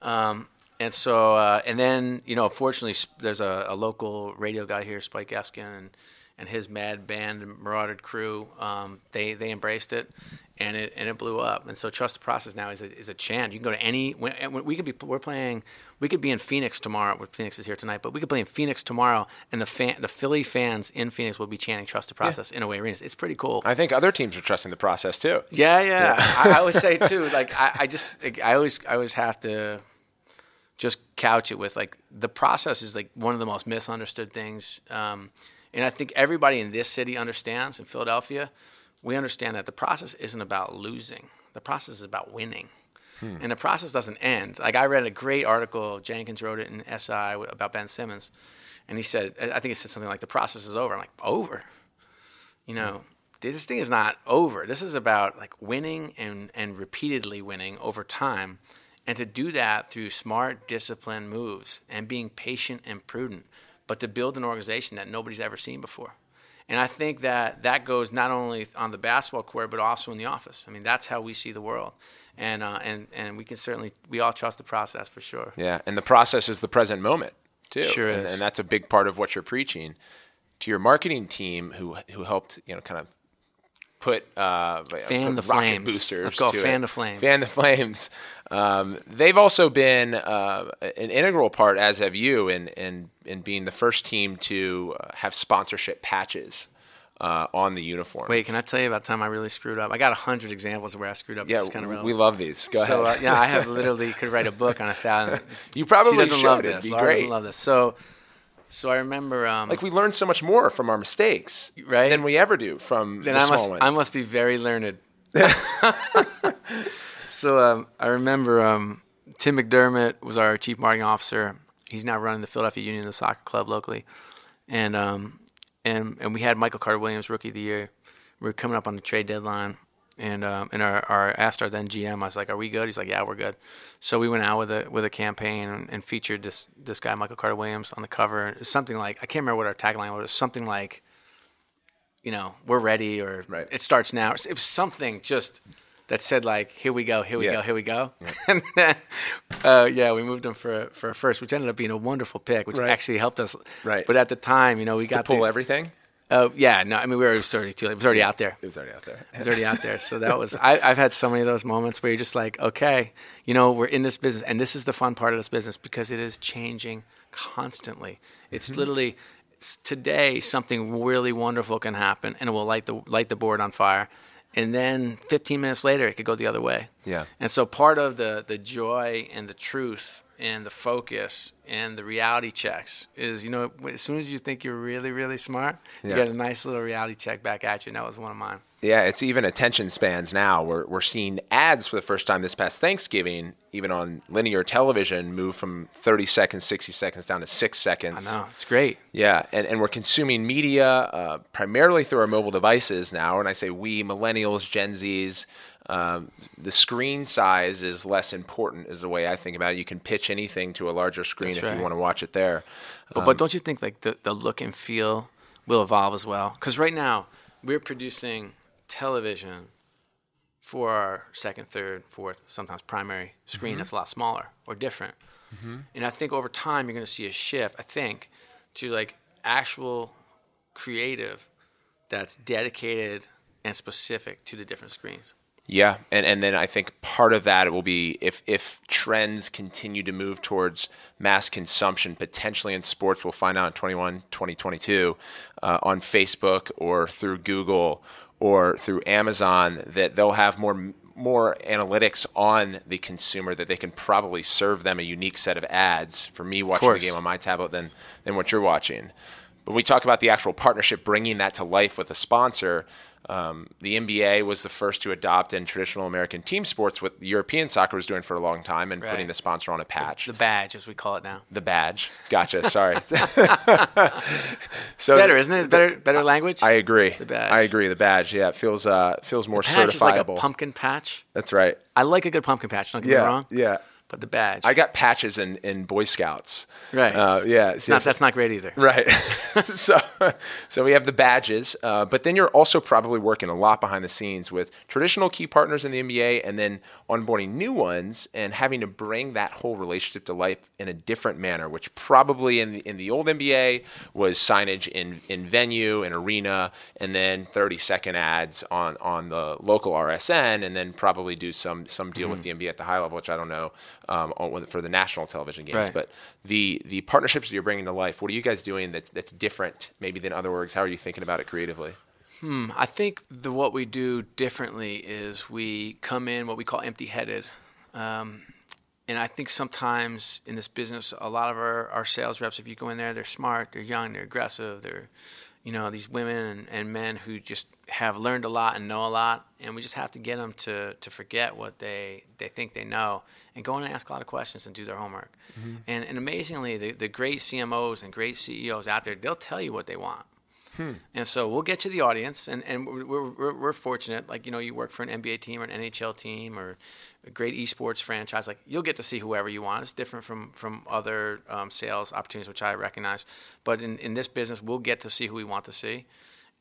Um, and so, uh, and then you know, fortunately, there's a, a local radio guy here, Spike Eskin, and and his Mad Band and Marauded crew. Um, they they embraced it, and it and it blew up. And so, trust the process now is a, is a chant. You can go to any. When, we could be we're playing. We could be in Phoenix tomorrow. Well, Phoenix is here tonight, but we could play in Phoenix tomorrow, and the fan, the Philly fans in Phoenix will be chanting "Trust the process" in away arenas. It's pretty cool. I think other teams are trusting the process too. Yeah, yeah. I, I always say (laughs) too. Like I, I just, I always, I always have to couch it with like the process is like one of the most misunderstood things. Um, and I think everybody in this city understands in Philadelphia, we understand that the process isn't about losing. The process is about winning. Hmm. And the process doesn't end. Like I read a great article, Jenkins wrote it in SI about Ben Simmons. And he said, I think he said something like, the process is over. I'm like, over? You know, this thing is not over. This is about like winning and, and repeatedly winning over time. And to do that through smart, disciplined moves and being patient and prudent, but to build an organization that nobody's ever seen before. And I think that that goes not only on the basketball court, but also in the office. I mean, that's how we see the world. And, uh, and, and we can certainly, we all trust the process for sure. Yeah. And the process is the present moment, too. Sure and, is. and that's a big part of what you're preaching. To your marketing team who, who helped, you know, kind of put uh, fan put the flames. boosters. Let's go to fan it. the flames. Fan the flames. Um, they've also been uh, an integral part, as have you, in in in being the first team to uh, have sponsorship patches. Uh, on the uniform. Wait, can I tell you about the time I really screwed up? I got a hundred examples of where I screwed up. yeah, this kind of we love these. Go so, ahead. Uh, yeah, I have (laughs) literally could write a book on a thousand. (laughs) You probably she doesn't should. love It'd this. be Lara great. doesn't love this. So, so I remember. Um, like we learn so much more from our mistakes Right. than we ever do from then the I small must ones. I must be very learned. (laughs) so um, I remember um, Tim McDermott was our chief marketing officer. He's now running the Philadelphia Union, the soccer club locally, and um, and and we had Michael Carter Williams, rookie of the year. We were coming up on the trade deadline, and um, and our, our asked our then GM, I was like, "Are we good?" He's like, "Yeah, we're good." So we went out with a with a campaign and, and featured this this guy Michael Carter Williams on the cover. It was something like I can't remember what our tagline was. It was something like you know, we're ready or Right. it starts now. It was something just that said like, here we go, here we Yeah. go, here we go. (laughs) and then, uh, yeah, we moved him for for a first, which ended up being a wonderful pick, which Right. actually helped us. Right. But at the time, you know, we got to pull the, everything. Oh yeah, no, I mean we were already too late. It was already out there. It was already out there. It was already out there. So that was I, I've had so many of those moments where you're just like, okay, you know, we're in this business, and this is the fun part of this business because it is changing constantly. It's Mm-hmm. literally it's today something really wonderful can happen, and it will light the light the board on fire, and then 15 minutes later it could go the other way. Yeah. And so part of the the joy and the truth and the focus and the reality checks is, you know, as soon as you think you're really really smart, Yeah. you get a nice little reality check back at you, and that was one of mine. Yeah, it's even attention spans now. We're, we're seeing ads for the first time this past Thanksgiving, even on linear television, move from 30 seconds, 60 seconds down to six seconds. I know it's great. Yeah, and, and we're consuming media uh, primarily through our mobile devices now. And I say we, millennials, Gen Zs, um, the screen size is less important, is the way I think about it. You can pitch anything to a larger screen That's if right. you want to watch it there. But, but don't you think like the, the look and feel will evolve as well? Because right now we're producing television for our second, third, fourth, sometimes primary screen that's a lot smaller or different. And I think over time you're going to see a shift. I think to like actual creative that's dedicated and specific to the different screens. Yeah, and and then I think part of that will be if if trends continue to move towards mass consumption, potentially in sports, we'll find out in 21, 2022, uh, on Facebook or through Google or through Amazon that they'll have more more analytics on the consumer that they can probably serve them a unique set of ads for me watching the game on my tablet than than what you're watching. But when we talk about the actual partnership, bringing that to life with a sponsor, um, the NBA was the first to adopt in traditional American team sports what European soccer was doing for a long time and putting the sponsor on a patch. The badge, as we call it now. The badge. Gotcha. Sorry. (laughs) (laughs) so Better, isn't it? Better, better language. I agree. The badge. I agree. The badge. Yeah, it feels uh feels more patch is like a certifiable. pumpkin patch. That's right. I like a good pumpkin patch. Don't get Yeah. me wrong. Yeah. But the badge. I got patches in in Boy Scouts. right. Uh, yeah. It's not, that's not great either. Right. (laughs) so, so we have the badges, uh, but then you're also probably working a lot behind the scenes with traditional key partners in the NBA, and then onboarding new ones and having to bring that whole relationship to life in a different manner. Which probably in the, in the old NBA was signage in in venue and arena, and then 30 second ads on on the local RSN, and then probably do some some deal with the NBA at the high level, which I don't know um, on, for the national television games, Right. but the the partnerships that you're bringing to life what are you guys doing that's that's different maybe than other orgs how are you thinking about it creatively? Hmm, I think the what we do differently is we come in what we call empty-headed, um, and I think sometimes in this business, a lot of our, our sales reps, if you go in there, they're smart, they're young, they're aggressive, they're, you know, these women and, and men who just have learned a lot and know a lot, and we just have to get them to, to forget what they, they think they know and go in and ask a lot of questions and do their homework. Mm-hmm. And, and amazingly, the, the great CMOs and great CEOs out there, they'll tell you what they want. Hmm. And so we'll get to the audience, and, and we're, we're, we're, fortunate. Like, you know, you work for an NBA team or an NHL team or a great esports franchise. Like, you'll get to see whoever you want. It's different from, from other um, sales opportunities, which I recognize. But in, in this business, we'll get to see who we want to see.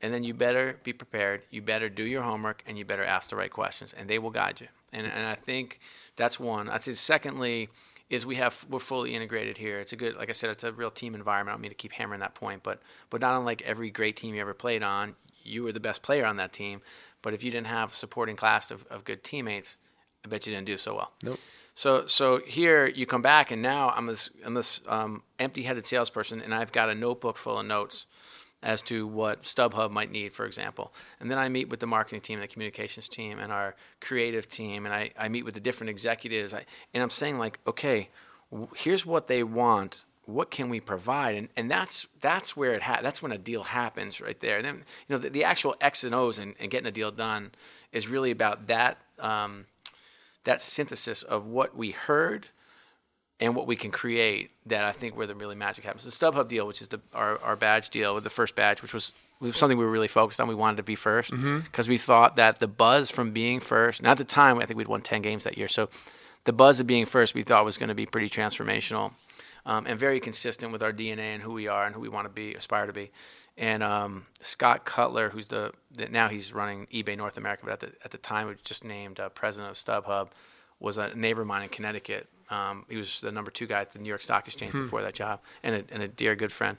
And then you better be prepared. You better do your homework, and you better ask the right questions, and they will guide you. And, and I think that's one. I'd say, secondly, is we have we're fully integrated here. It's a good, like I said, it's a real team environment. I don't mean to keep hammering that point, but but not unlike every great team you ever played on, you were the best player on that team. But if you didn't have a supporting class of, of good teammates, I bet you didn't do so well. Nope. So so here you come back, and now I'm this I'm this um, empty-headed salesperson, and I've got a notebook full of notes as to what StubHub might need, for example. And then I meet with the marketing team and the communications team and our creative team, and I, I meet with the different executives. I, and I'm saying, like, okay, here's what they want. What can we provide? And, and that's that's where it ha- that's when a deal happens right there. And then you know the, the actual X and O's and, and, getting a deal done is really about that um, that synthesis of what we heard – and what we can create that I think where the really magic happens. The StubHub deal, which is the our, our badge deal, with the first badge, which was, was something we were really focused on. We wanted to be first because mm-hmm. we thought that the buzz from being first, and at the time, I think we'd won 10 games that year. So the buzz of being first we thought was going to be pretty transformational um, and very consistent with our DNA and who we are and who we want to be, aspire to be. And um, Scott Cutler, who's the, the, now he's running eBay North America, but at the, at the time, was just named uh, president of StubHub, was a neighbor of mine in Connecticut um, he was the number two guy at the New York Stock Exchange hmm. before that job, and a, and a dear good friend.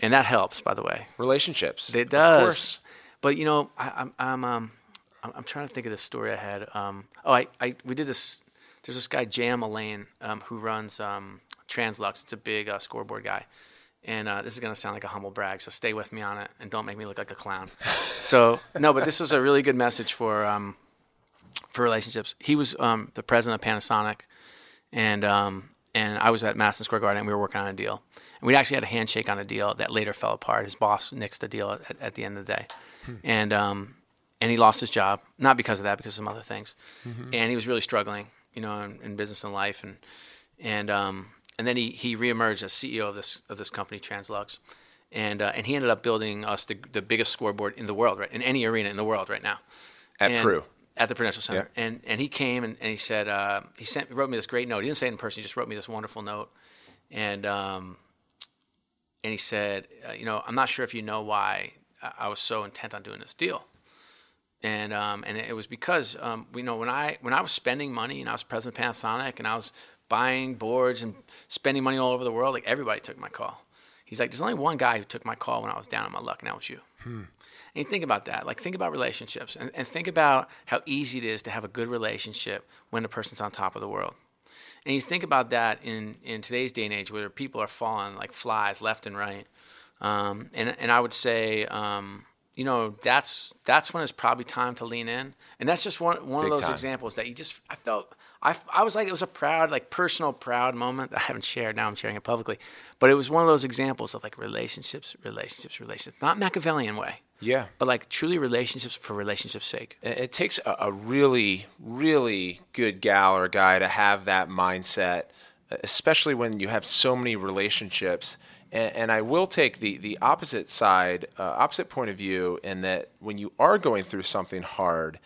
And that helps, by the way. Relationships. It does. But you know, I, am I'm, I'm um, I'm trying to think of the story I had. Um, oh, I, I we did this. There's this guy J.M. Allain um, who runs um, Translux. It's a big uh, scoreboard guy. And uh, this is going to sound like a humble brag, so stay with me on it and don't make me look like a clown. (laughs) so no, but this is a really good message for um, for relationships. He was um, the president of Panasonic and um, and I was at Madison Square Garden and we were working on a deal. And we actually had a handshake on a deal that later fell apart. His boss nixed the deal at, at the end of the day, hmm. and um, and he lost his job not because of that, because of some other things, mm-hmm. and he was really struggling, you know, in, in business and life, and and um, and then he he reemerged as CEO of this of this company, Translux. And, uh, and he ended up building us the, the biggest scoreboard in the world, right? In any arena in the world right now. At and, Pru at the Prudential Center, yeah. and and he came and, and he said uh, he sent he wrote me this great note. He didn't say it in person. He just wrote me this wonderful note, and um, and he said, uh, you know, I'm not sure if you know why I was so intent on doing this deal, and um, and it was because um, you know when I when I was spending money and I was president of Panasonic and I was buying boards and spending money all over the world, like everybody took my call. He's like, there's only one guy who took my call when I was down on my luck, and that was you. Hmm. And you think about that. Like, think about relationships and, and think about how easy it is to have a good relationship when the person's on top of the world. And you think about that in, in today's day and age where people are falling like flies left and right. Um, and, and I would say, um, you know, that's, that's when it's probably time to lean in. And that's just one, one of those time. examples that you just, I felt, I, I was like, it was a proud, like personal, proud moment that I haven't shared. Now I'm sharing it publicly. But it was one of those examples of like relationships, relationships, relationships, not Machiavellian way. Yeah. But like truly relationships for relationships' sake. It takes a, a really, really good gal or guy to have that mindset, especially when you have so many relationships. And, and I will take the, the opposite side, uh, opposite point of view, in that when you are going through something hard,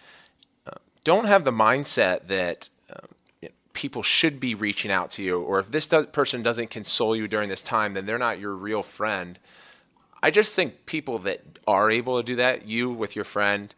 uh, don't have the mindset that uh, people should be reaching out to you, or if this does, person doesn't console you during this time, then they're not your real friend. I just think people that are able to do that, you with your friend,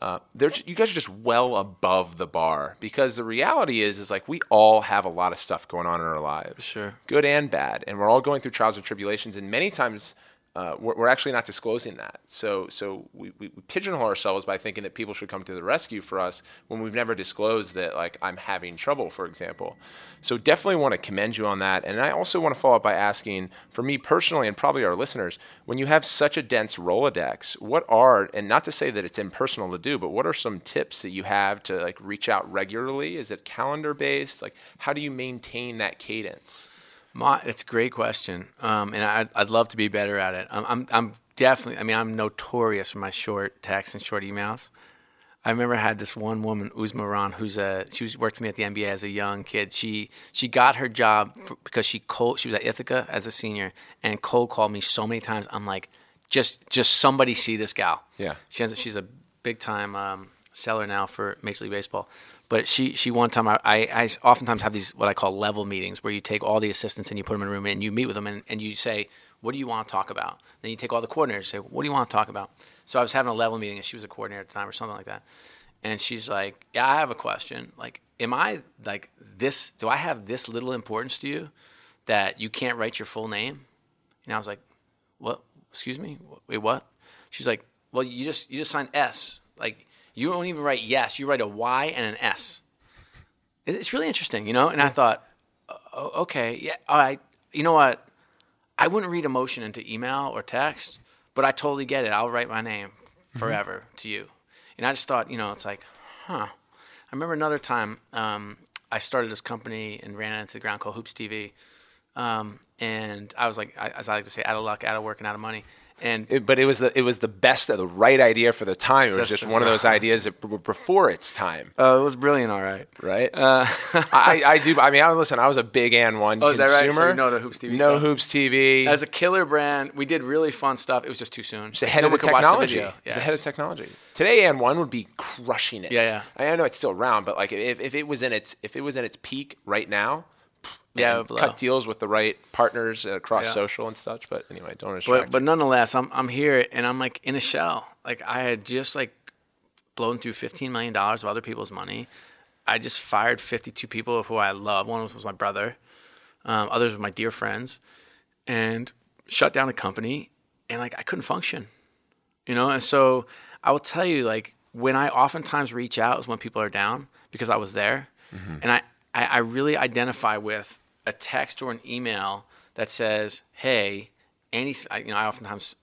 uh, you guys are just well above the bar because the reality is is like we all have a lot of stuff going on in our lives, sure, good and bad, and we're all going through trials and tribulations, and many times uh, we're, we're, actually not disclosing that. So, so we, we, pigeonhole ourselves by thinking that people should come to the rescue for us when we've never disclosed that, like, I'm having trouble, for example. So, definitely want to commend you on that. And I also want to follow up by asking, for me personally, and probably our listeners, when you have such a dense Rolodex, what are, and not to say that it's impersonal to do, but what are some tips that you have to, like, reach out regularly? Is it calendar based? Like, how do you maintain that cadence? My, it's a great question, um, and I'd, I'd love to be better at it. I'm, I'm, I'm definitely. I mean, I'm notorious for my short texts and short emails. I remember I had this one woman, Uzma Rawn, who's a she was worked for me at the NBA as a young kid. She she got her job for, because she cold she was at Ithaca as a senior and cold called me so many times. I'm like, just just somebody see this gal. Yeah, she has she's a big time um, seller now for Major League Baseball. But she, she one time, I, I, oftentimes have these what I call level meetings where you take all the assistants and you put them in a room and you meet with them and, and you say, what do you want to talk about? Then you take all the coordinators and say, what do you want to talk about? So I was having a level meeting and she was a coordinator at the time or something like that. And she's like, yeah, I have a question. Like, am I like this? Do I have this little importance to you that you can't write your full name? And I was like, what? Excuse me? Wait, what? She's like, well, you just you just signed S. Like you don't even write yes, you write a Y and an S. It's really interesting, you know? And I thought, oh, okay, yeah, all right. You know what? I wouldn't read emotion into email or text, but I totally get it. I'll write my name mm-hmm. forever mm-hmm. to you. And I just thought, you know, it's like, huh. I remember another time um, I started this company and ran into the ground called Hoops TV. Um, and I was like, I, as I like to say, out of luck, out of work, and out of money. And it, but it was the it was the best of the right idea for the time. It was just one of those ideas that were before its time. Oh, it was brilliant. All right, right. Uh, (laughs) I, I do. I mean, I listen. I was a big AND1 oh, consumer. Is that right? So you know the Hoops TV. No stuff. Hoops TV. As a killer brand, we did really fun stuff. It was just too soon. It's ahead no of the technology. The it's ahead of technology. Today, AND1 would be crushing it. Yeah, yeah. I know it's still around, but like if, if it was in its if it was in its peak right now, yeah, cut deals with the right partners across yeah. social and such. But anyway, don't distract. But, but nonetheless, I'm I'm here and I'm like in a shell. Like I had just like blown through 15 million dollars of other people's money. I just fired 52 people who I love. One was my brother. Um, others were my dear friends, and shut down a company. And like I couldn't function, you know. And so I will tell you, like when I oftentimes reach out is when people are down because I was there, mm-hmm. and I, I I really identify with a text or an email that says, "Hey, any," you know, I oftentimes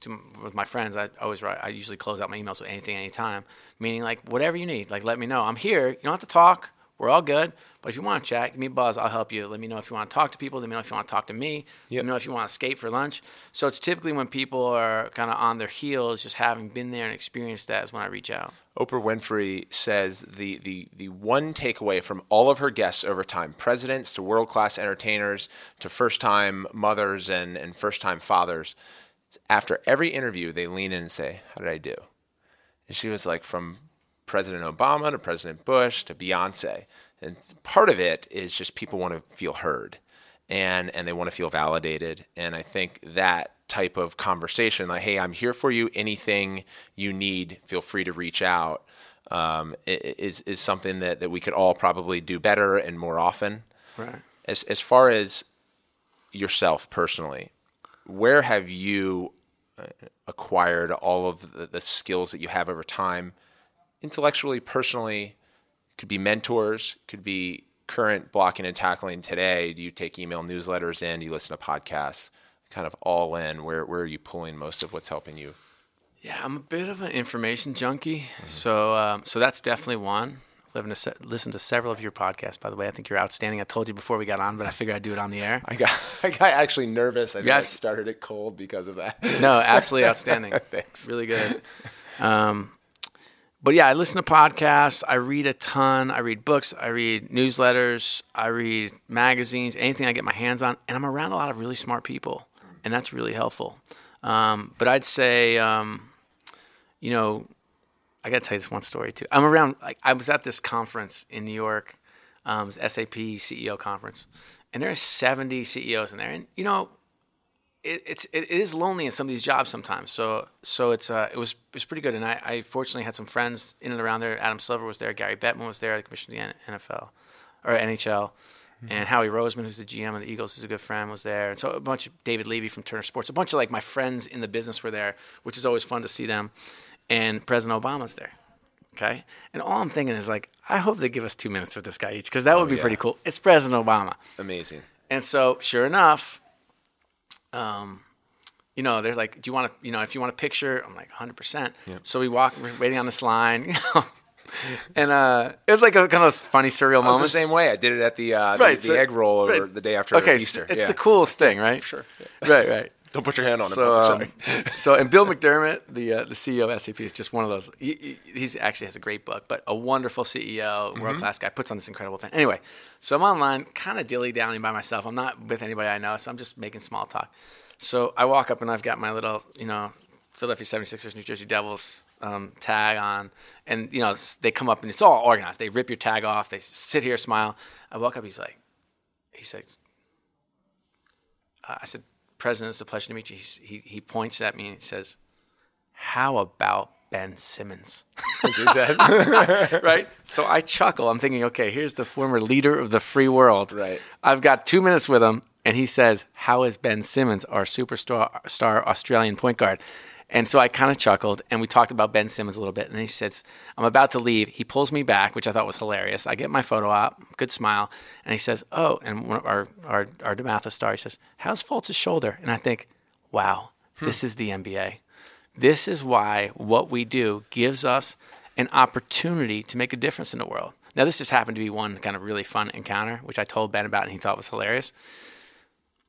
to, with my friends, I always write. I usually close out my emails with anything, anytime, meaning like whatever you need. Like let me know. I'm here. You don't have to talk. We're all good. But if you want to chat, give me a buzz. I'll help you. Let me know if you want to talk to people. Let me know if you want to talk to me. Yep. Let me know if you want to skate for lunch. So it's typically when people are kind of on their heels, just having been there and experienced that is when I reach out. Oprah Winfrey says the, the, the one takeaway from all of her guests over time, presidents to world class entertainers to first time mothers and, and first time fathers, after every interview, they lean in and say, How did I do? And she was like, From President Obama to President Bush to Beyonce. And part of it is just people want to feel heard and and they want to feel validated. And I think that type of conversation, like, hey, I'm here for you. Anything you need, feel free to reach out. Um, is is something that, that we could all probably do better and more often. Right. As as far as yourself personally, where have you uh, acquired all of the, the skills that you have over time, intellectually, personally, could be mentors, could be current blocking and tackling today. Do you take email newsletters in? Do you listen to podcasts? Kind of all in. Where where are you pulling most of what's helping you? Yeah, I'm a bit of an information junkie, mm-hmm. so um, so that's definitely one. I've to listen to several of your podcasts, by the way. I think you're outstanding. I told you before we got on, but I figured I'd do it on the air. I got (laughs) I got actually nervous. I guys, started it cold because of that. No, absolutely outstanding. (laughs) Thanks. Really good. Um, but yeah, I listen to podcasts. I read a ton. I read books. I read newsletters. I read magazines. Anything I get my hands on, and I'm around a lot of really smart people, and that's really helpful. Um, but I'd say, um, you know, I got to tell you this one story too. I'm around. Like, I was at this conference in New York, um, SAP CEO conference, and there are 70 CEOs in there, and you know, it, it's it is lonely in some of these jobs sometimes. So so it's uh, it was it was pretty good. And I, I fortunately had some friends in and around there. Adam Silver was there. Gary Bettman was there. The commissioner of the NFL or NHL. and Howie Roseman, who's the GM of the Eagles, who's a good friend, was there. And so a bunch of David Levy from Turner Sports, a bunch of like my friends in the business were there, which is always fun to see them. And President Obama's there. Okay. And all I'm thinking is like, I hope they give us two minutes with this guy each because that would be Oh, yeah. pretty cool. It's President Obama. Amazing. And so, sure enough, um, you know, they're like, "Do you want to, you know, if you want a picture?" I'm like, "100." percent So we walk, we're waiting on this line, (laughs) you know, and uh, it was like a kind of funny surreal moment. the same way. I did it at the uh, Right, the, so- the egg roll over right. the day after okay, Easter. it's Yeah. the coolest thing, right? Sure. Right, right. Don't put your hand on it. So, Buzz. um, so and Bill McDermott, the uh, the CEO of SAP, is just one of those. He, he he's actually has a great book, but a wonderful CEO, world class guy, puts on this incredible thing. Anyway, so I'm online, kind of dilly dallying by myself. I'm not with anybody I know, so I'm just making small talk. So I walk up and I've got my little, you know, Philadelphia 76ers, New Jersey Devils um, tag on, and you know they come up and it's all organized. They rip your tag off. They sit here, smile. I walk up. He's like, he says, uh, I said, President, it's a pleasure to meet you. He's, he, he points at me and he says, How about Ben Simmons? (laughs) (laughs) right? So I chuckle. I'm thinking, okay, here's the former leader of the free world. Right. I've got two minutes with him, and he says, How is Ben Simmons, our superstar star Australian point guard? And so I kind of chuckled, and we talked about Ben Simmons a little bit. And he says, I'm about to leave. He pulls me back, which I thought was hilarious. I get my photo op, good smile. And he says, Oh, and one of our, our, our DeMatha star, he says, How's Fultz's shoulder? And I think, Wow, hmm. this is the NBA. This is why what we do gives us an opportunity to make a difference in the world. Now, this just happened to be one kind of really fun encounter, which I told Ben about and he thought was hilarious.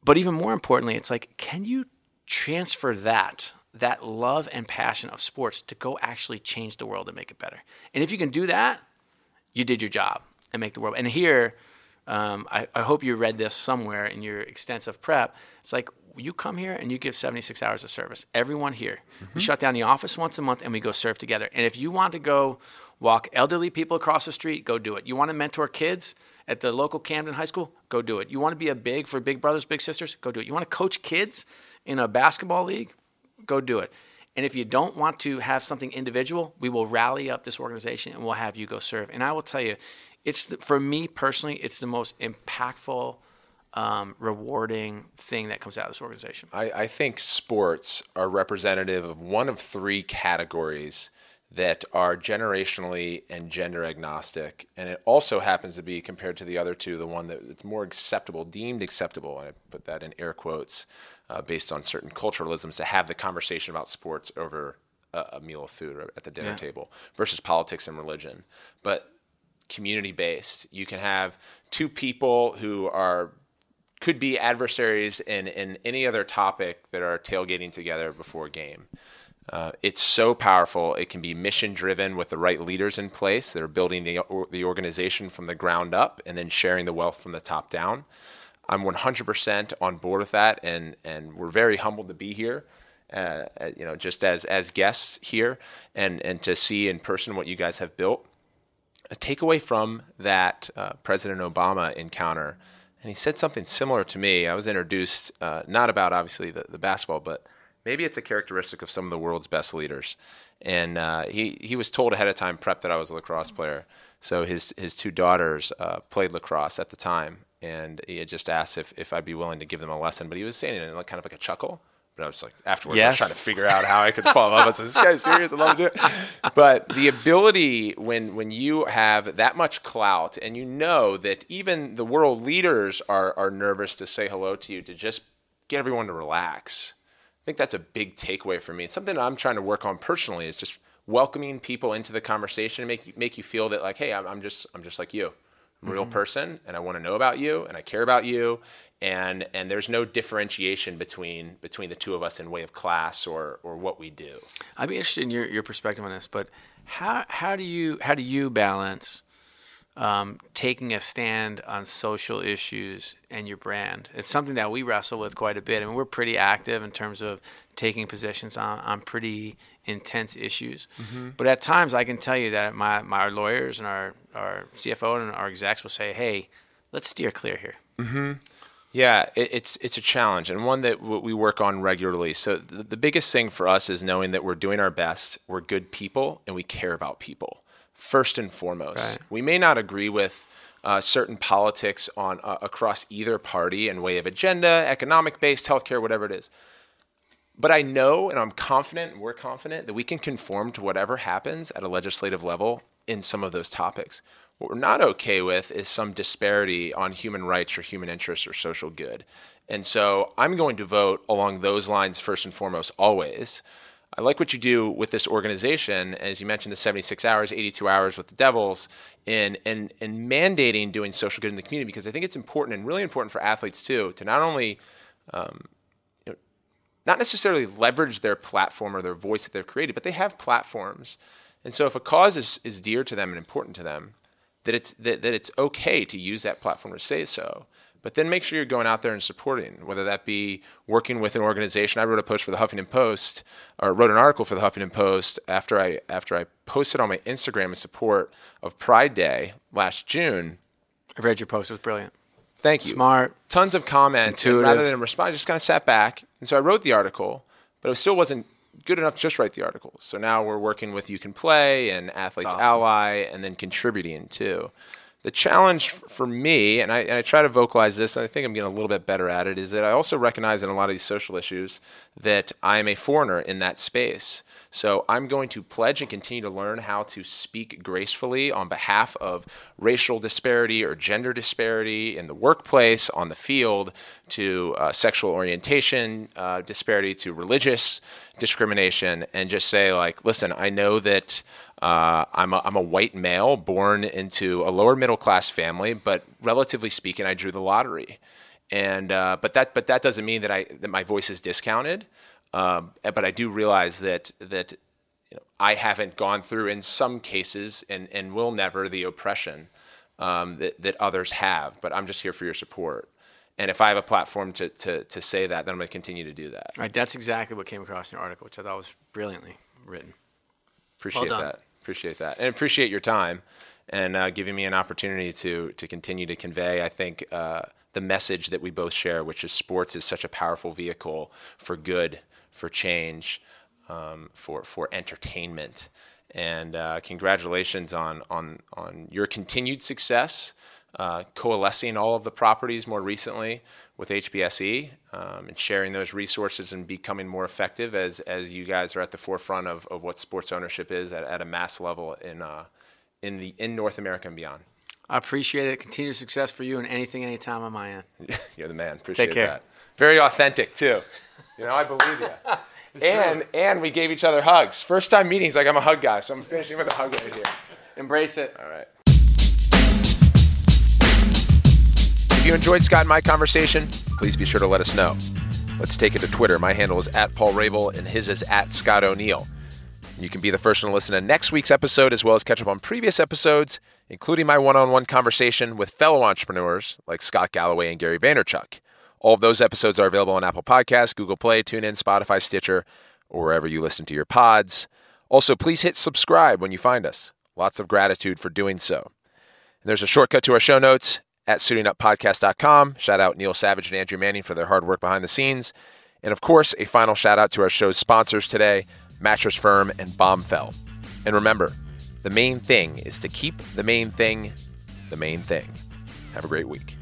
But even more importantly, it's like, can you transfer that, that love and passion of sports to go actually change the world and make it better? And if you can do that, you did your job and make the world. And here, um, I, I hope you read this somewhere in your extensive prep. It's like you come here and you give 76 hours of service. Everyone here. We shut down the office once a month and we go serve together. And if you want to go walk elderly people across the street, go do it. You want to mentor kids at the local Camden High School, go do it. You want to be a big for big brothers, big sisters, go do it. You want to coach kids in a basketball league, go do it. And if you don't want to have something individual, we will rally up this organization and we'll have you go serve. And I will tell you, it's the, for me personally, it's the most impactful, um, rewarding thing that comes out of this organization. I, I think sports are representative of one of three categories that are generationally and gender agnostic. And it also happens to be, compared to the other two, the one that it's more acceptable, deemed acceptable, and I put that in air quotes, uh, based on certain culturalisms, to have the conversation about sports over a, a meal of food or at the dinner Yeah. table versus politics and religion. But community based, you can have two people who are could be adversaries in, in any other topic that are tailgating together before a game. Uh, it's so powerful. It can be mission driven with the right leaders in place that are building the, or, the organization from the ground up and then sharing the wealth from the top down. I'm 100% on board with that, and, and we're very humbled to be here. Uh, uh, you know, just as as guests here, and and to see in person what you guys have built a takeaway from that uh, President Obama encounter, and he said something similar to me. I was introduced uh, not about obviously the, the basketball, but maybe it's a characteristic of some of the world's best leaders. And uh, he he was told ahead of time, prep that I was a lacrosse player. So his his two daughters uh, played lacrosse at the time, and he had just asked if, if I'd be willing to give them a lesson. But he was saying it in like kind of like a chuckle. But I was like, afterwards, I was trying to figure out how I could follow up. I was like, this guy's serious. I love to do it. (laughs) But the ability when when you have that much clout and you know that even the world leaders are are nervous to say hello to you, to just get everyone to relax. I think that's a big takeaway for me. Something I'm trying to work on personally is just welcoming people into the conversation and make you- make you feel that like, hey, I'm, I'm just I'm just like you. I'm a real mm-hmm. person and I want to know about you and I care about you and and there's no differentiation between between the two of us in way of class or or what we do. I'd be interested in your, your perspective on this, but how how do you how do you balance um, taking a stand on social issues and your brand? It's something that we wrestle with quite a bit. I mean, we're pretty active in terms of taking positions on, on pretty intense issues. But at times, I can tell you that my, my lawyers and our our CFO and our execs will say, "Hey, let's steer clear here." Yeah, it, it's it's a challenge and one that w- we work on regularly. So the, the biggest thing for us is knowing that we're doing our best, we're good people, and we care about people first and foremost. Right. We may not agree with uh, certain politics on uh, across either party and way of agenda, economic based, healthcare, whatever it is. But I know and I'm confident, and we're confident, that we can conform to whatever happens at a legislative level in some of those topics. What we're not okay with is some disparity on human rights or human interests or social good. And so I'm going to vote along those lines first and foremost, always. I like what you do with this organization, as you mentioned, the 76 hours, 82 hours with the Devils, in, in, in mandating doing social good in the community, because I think it's important and really important for athletes too to not only um, not necessarily leverage their platform or their voice that they've created, but they have platforms. And so if a cause is, is dear to them and important to them, that it's that, that it's okay to use that platform to say so. But then make sure you're going out there and supporting, whether that be working with an organization. I wrote a post for the Huffington Post, or wrote an article for the Huffington Post after I after I posted on my Instagram in support of Pride Day last June. I read your post; it was brilliant. Thank you. Smart. Tons of comments. Rather than respond, I just kind of sat back. And so I wrote the article, but it still wasn't good enough to just write the article. So now we're working with You Can Play and Athletes awesome. Ally and then contributing too. The challenge for me, and I, and I try to vocalize this, and I think I'm getting a little bit better at it, is that I also recognize in a lot of these social issues that I'm a foreigner in that space. So I'm going to pledge and continue to learn how to speak gracefully on behalf of racial disparity or gender disparity in the workplace, on the field, to uh, sexual orientation uh, disparity, to religious discrimination, and just say, like, listen, I know that. Uh, I'm, a, I'm a white male born into a lower middle class family, but relatively speaking, I drew the lottery, and uh, but that but that doesn't mean that I that my voice is discounted. Um, but I do realize that that you know, I haven't gone through in some cases and, and will never the oppression um, that, that others have. But I'm just here for your support. And if I have a platform to, to, to say that, then I'm going to continue to do that. All right, that's exactly what came across in your article, which I thought was brilliantly written. Appreciate done. that. Appreciate that. And appreciate your time and uh, giving me an opportunity to, to continue to convey, I think, uh, the message that we both share, which is sports is such a powerful vehicle for good, for change, um, for, for entertainment. And uh, congratulations on, on, on your continued success, uh, coalescing all of the properties more recently with HBSE um, and sharing those resources and becoming more effective as, as you guys are at the forefront of, of what sports ownership is at, at a mass level in, uh, in, the, in North America and beyond. I appreciate it. Continued success for you and anything, anytime on my end. (laughs) You're the man. Appreciate care. that. Very authentic too. You know, I believe you. (laughs) and and we gave each other hugs. First time meetings, like I'm a hug guy, so I'm finishing with a hug right here. (laughs) Embrace it. All right. If you enjoyed Scott and my conversation, please be sure to let us know. Let's take it to Twitter. My handle is at Paul Rabil, and his is at Scott O'Neil. You can be the first one to listen to next week's episode as well as catch up on previous episodes, including my one on one conversation with fellow entrepreneurs like Scott Galloway and Gary Vaynerchuk. All of those episodes are available on Apple Podcasts, Google Play, TuneIn, Spotify, Stitcher, or wherever you listen to your pods. Also, please hit subscribe when you find us. Lots of gratitude for doing so. And there's a shortcut to our show notes at suitinguppodcast.com. Shout out Neil Savage and Andrew Manning for their hard work behind the scenes. And of course, a final shout out to our show's sponsors today, Mattress Firm and Bombfell. And remember, the main thing is to keep the main thing the main thing. Have a great week.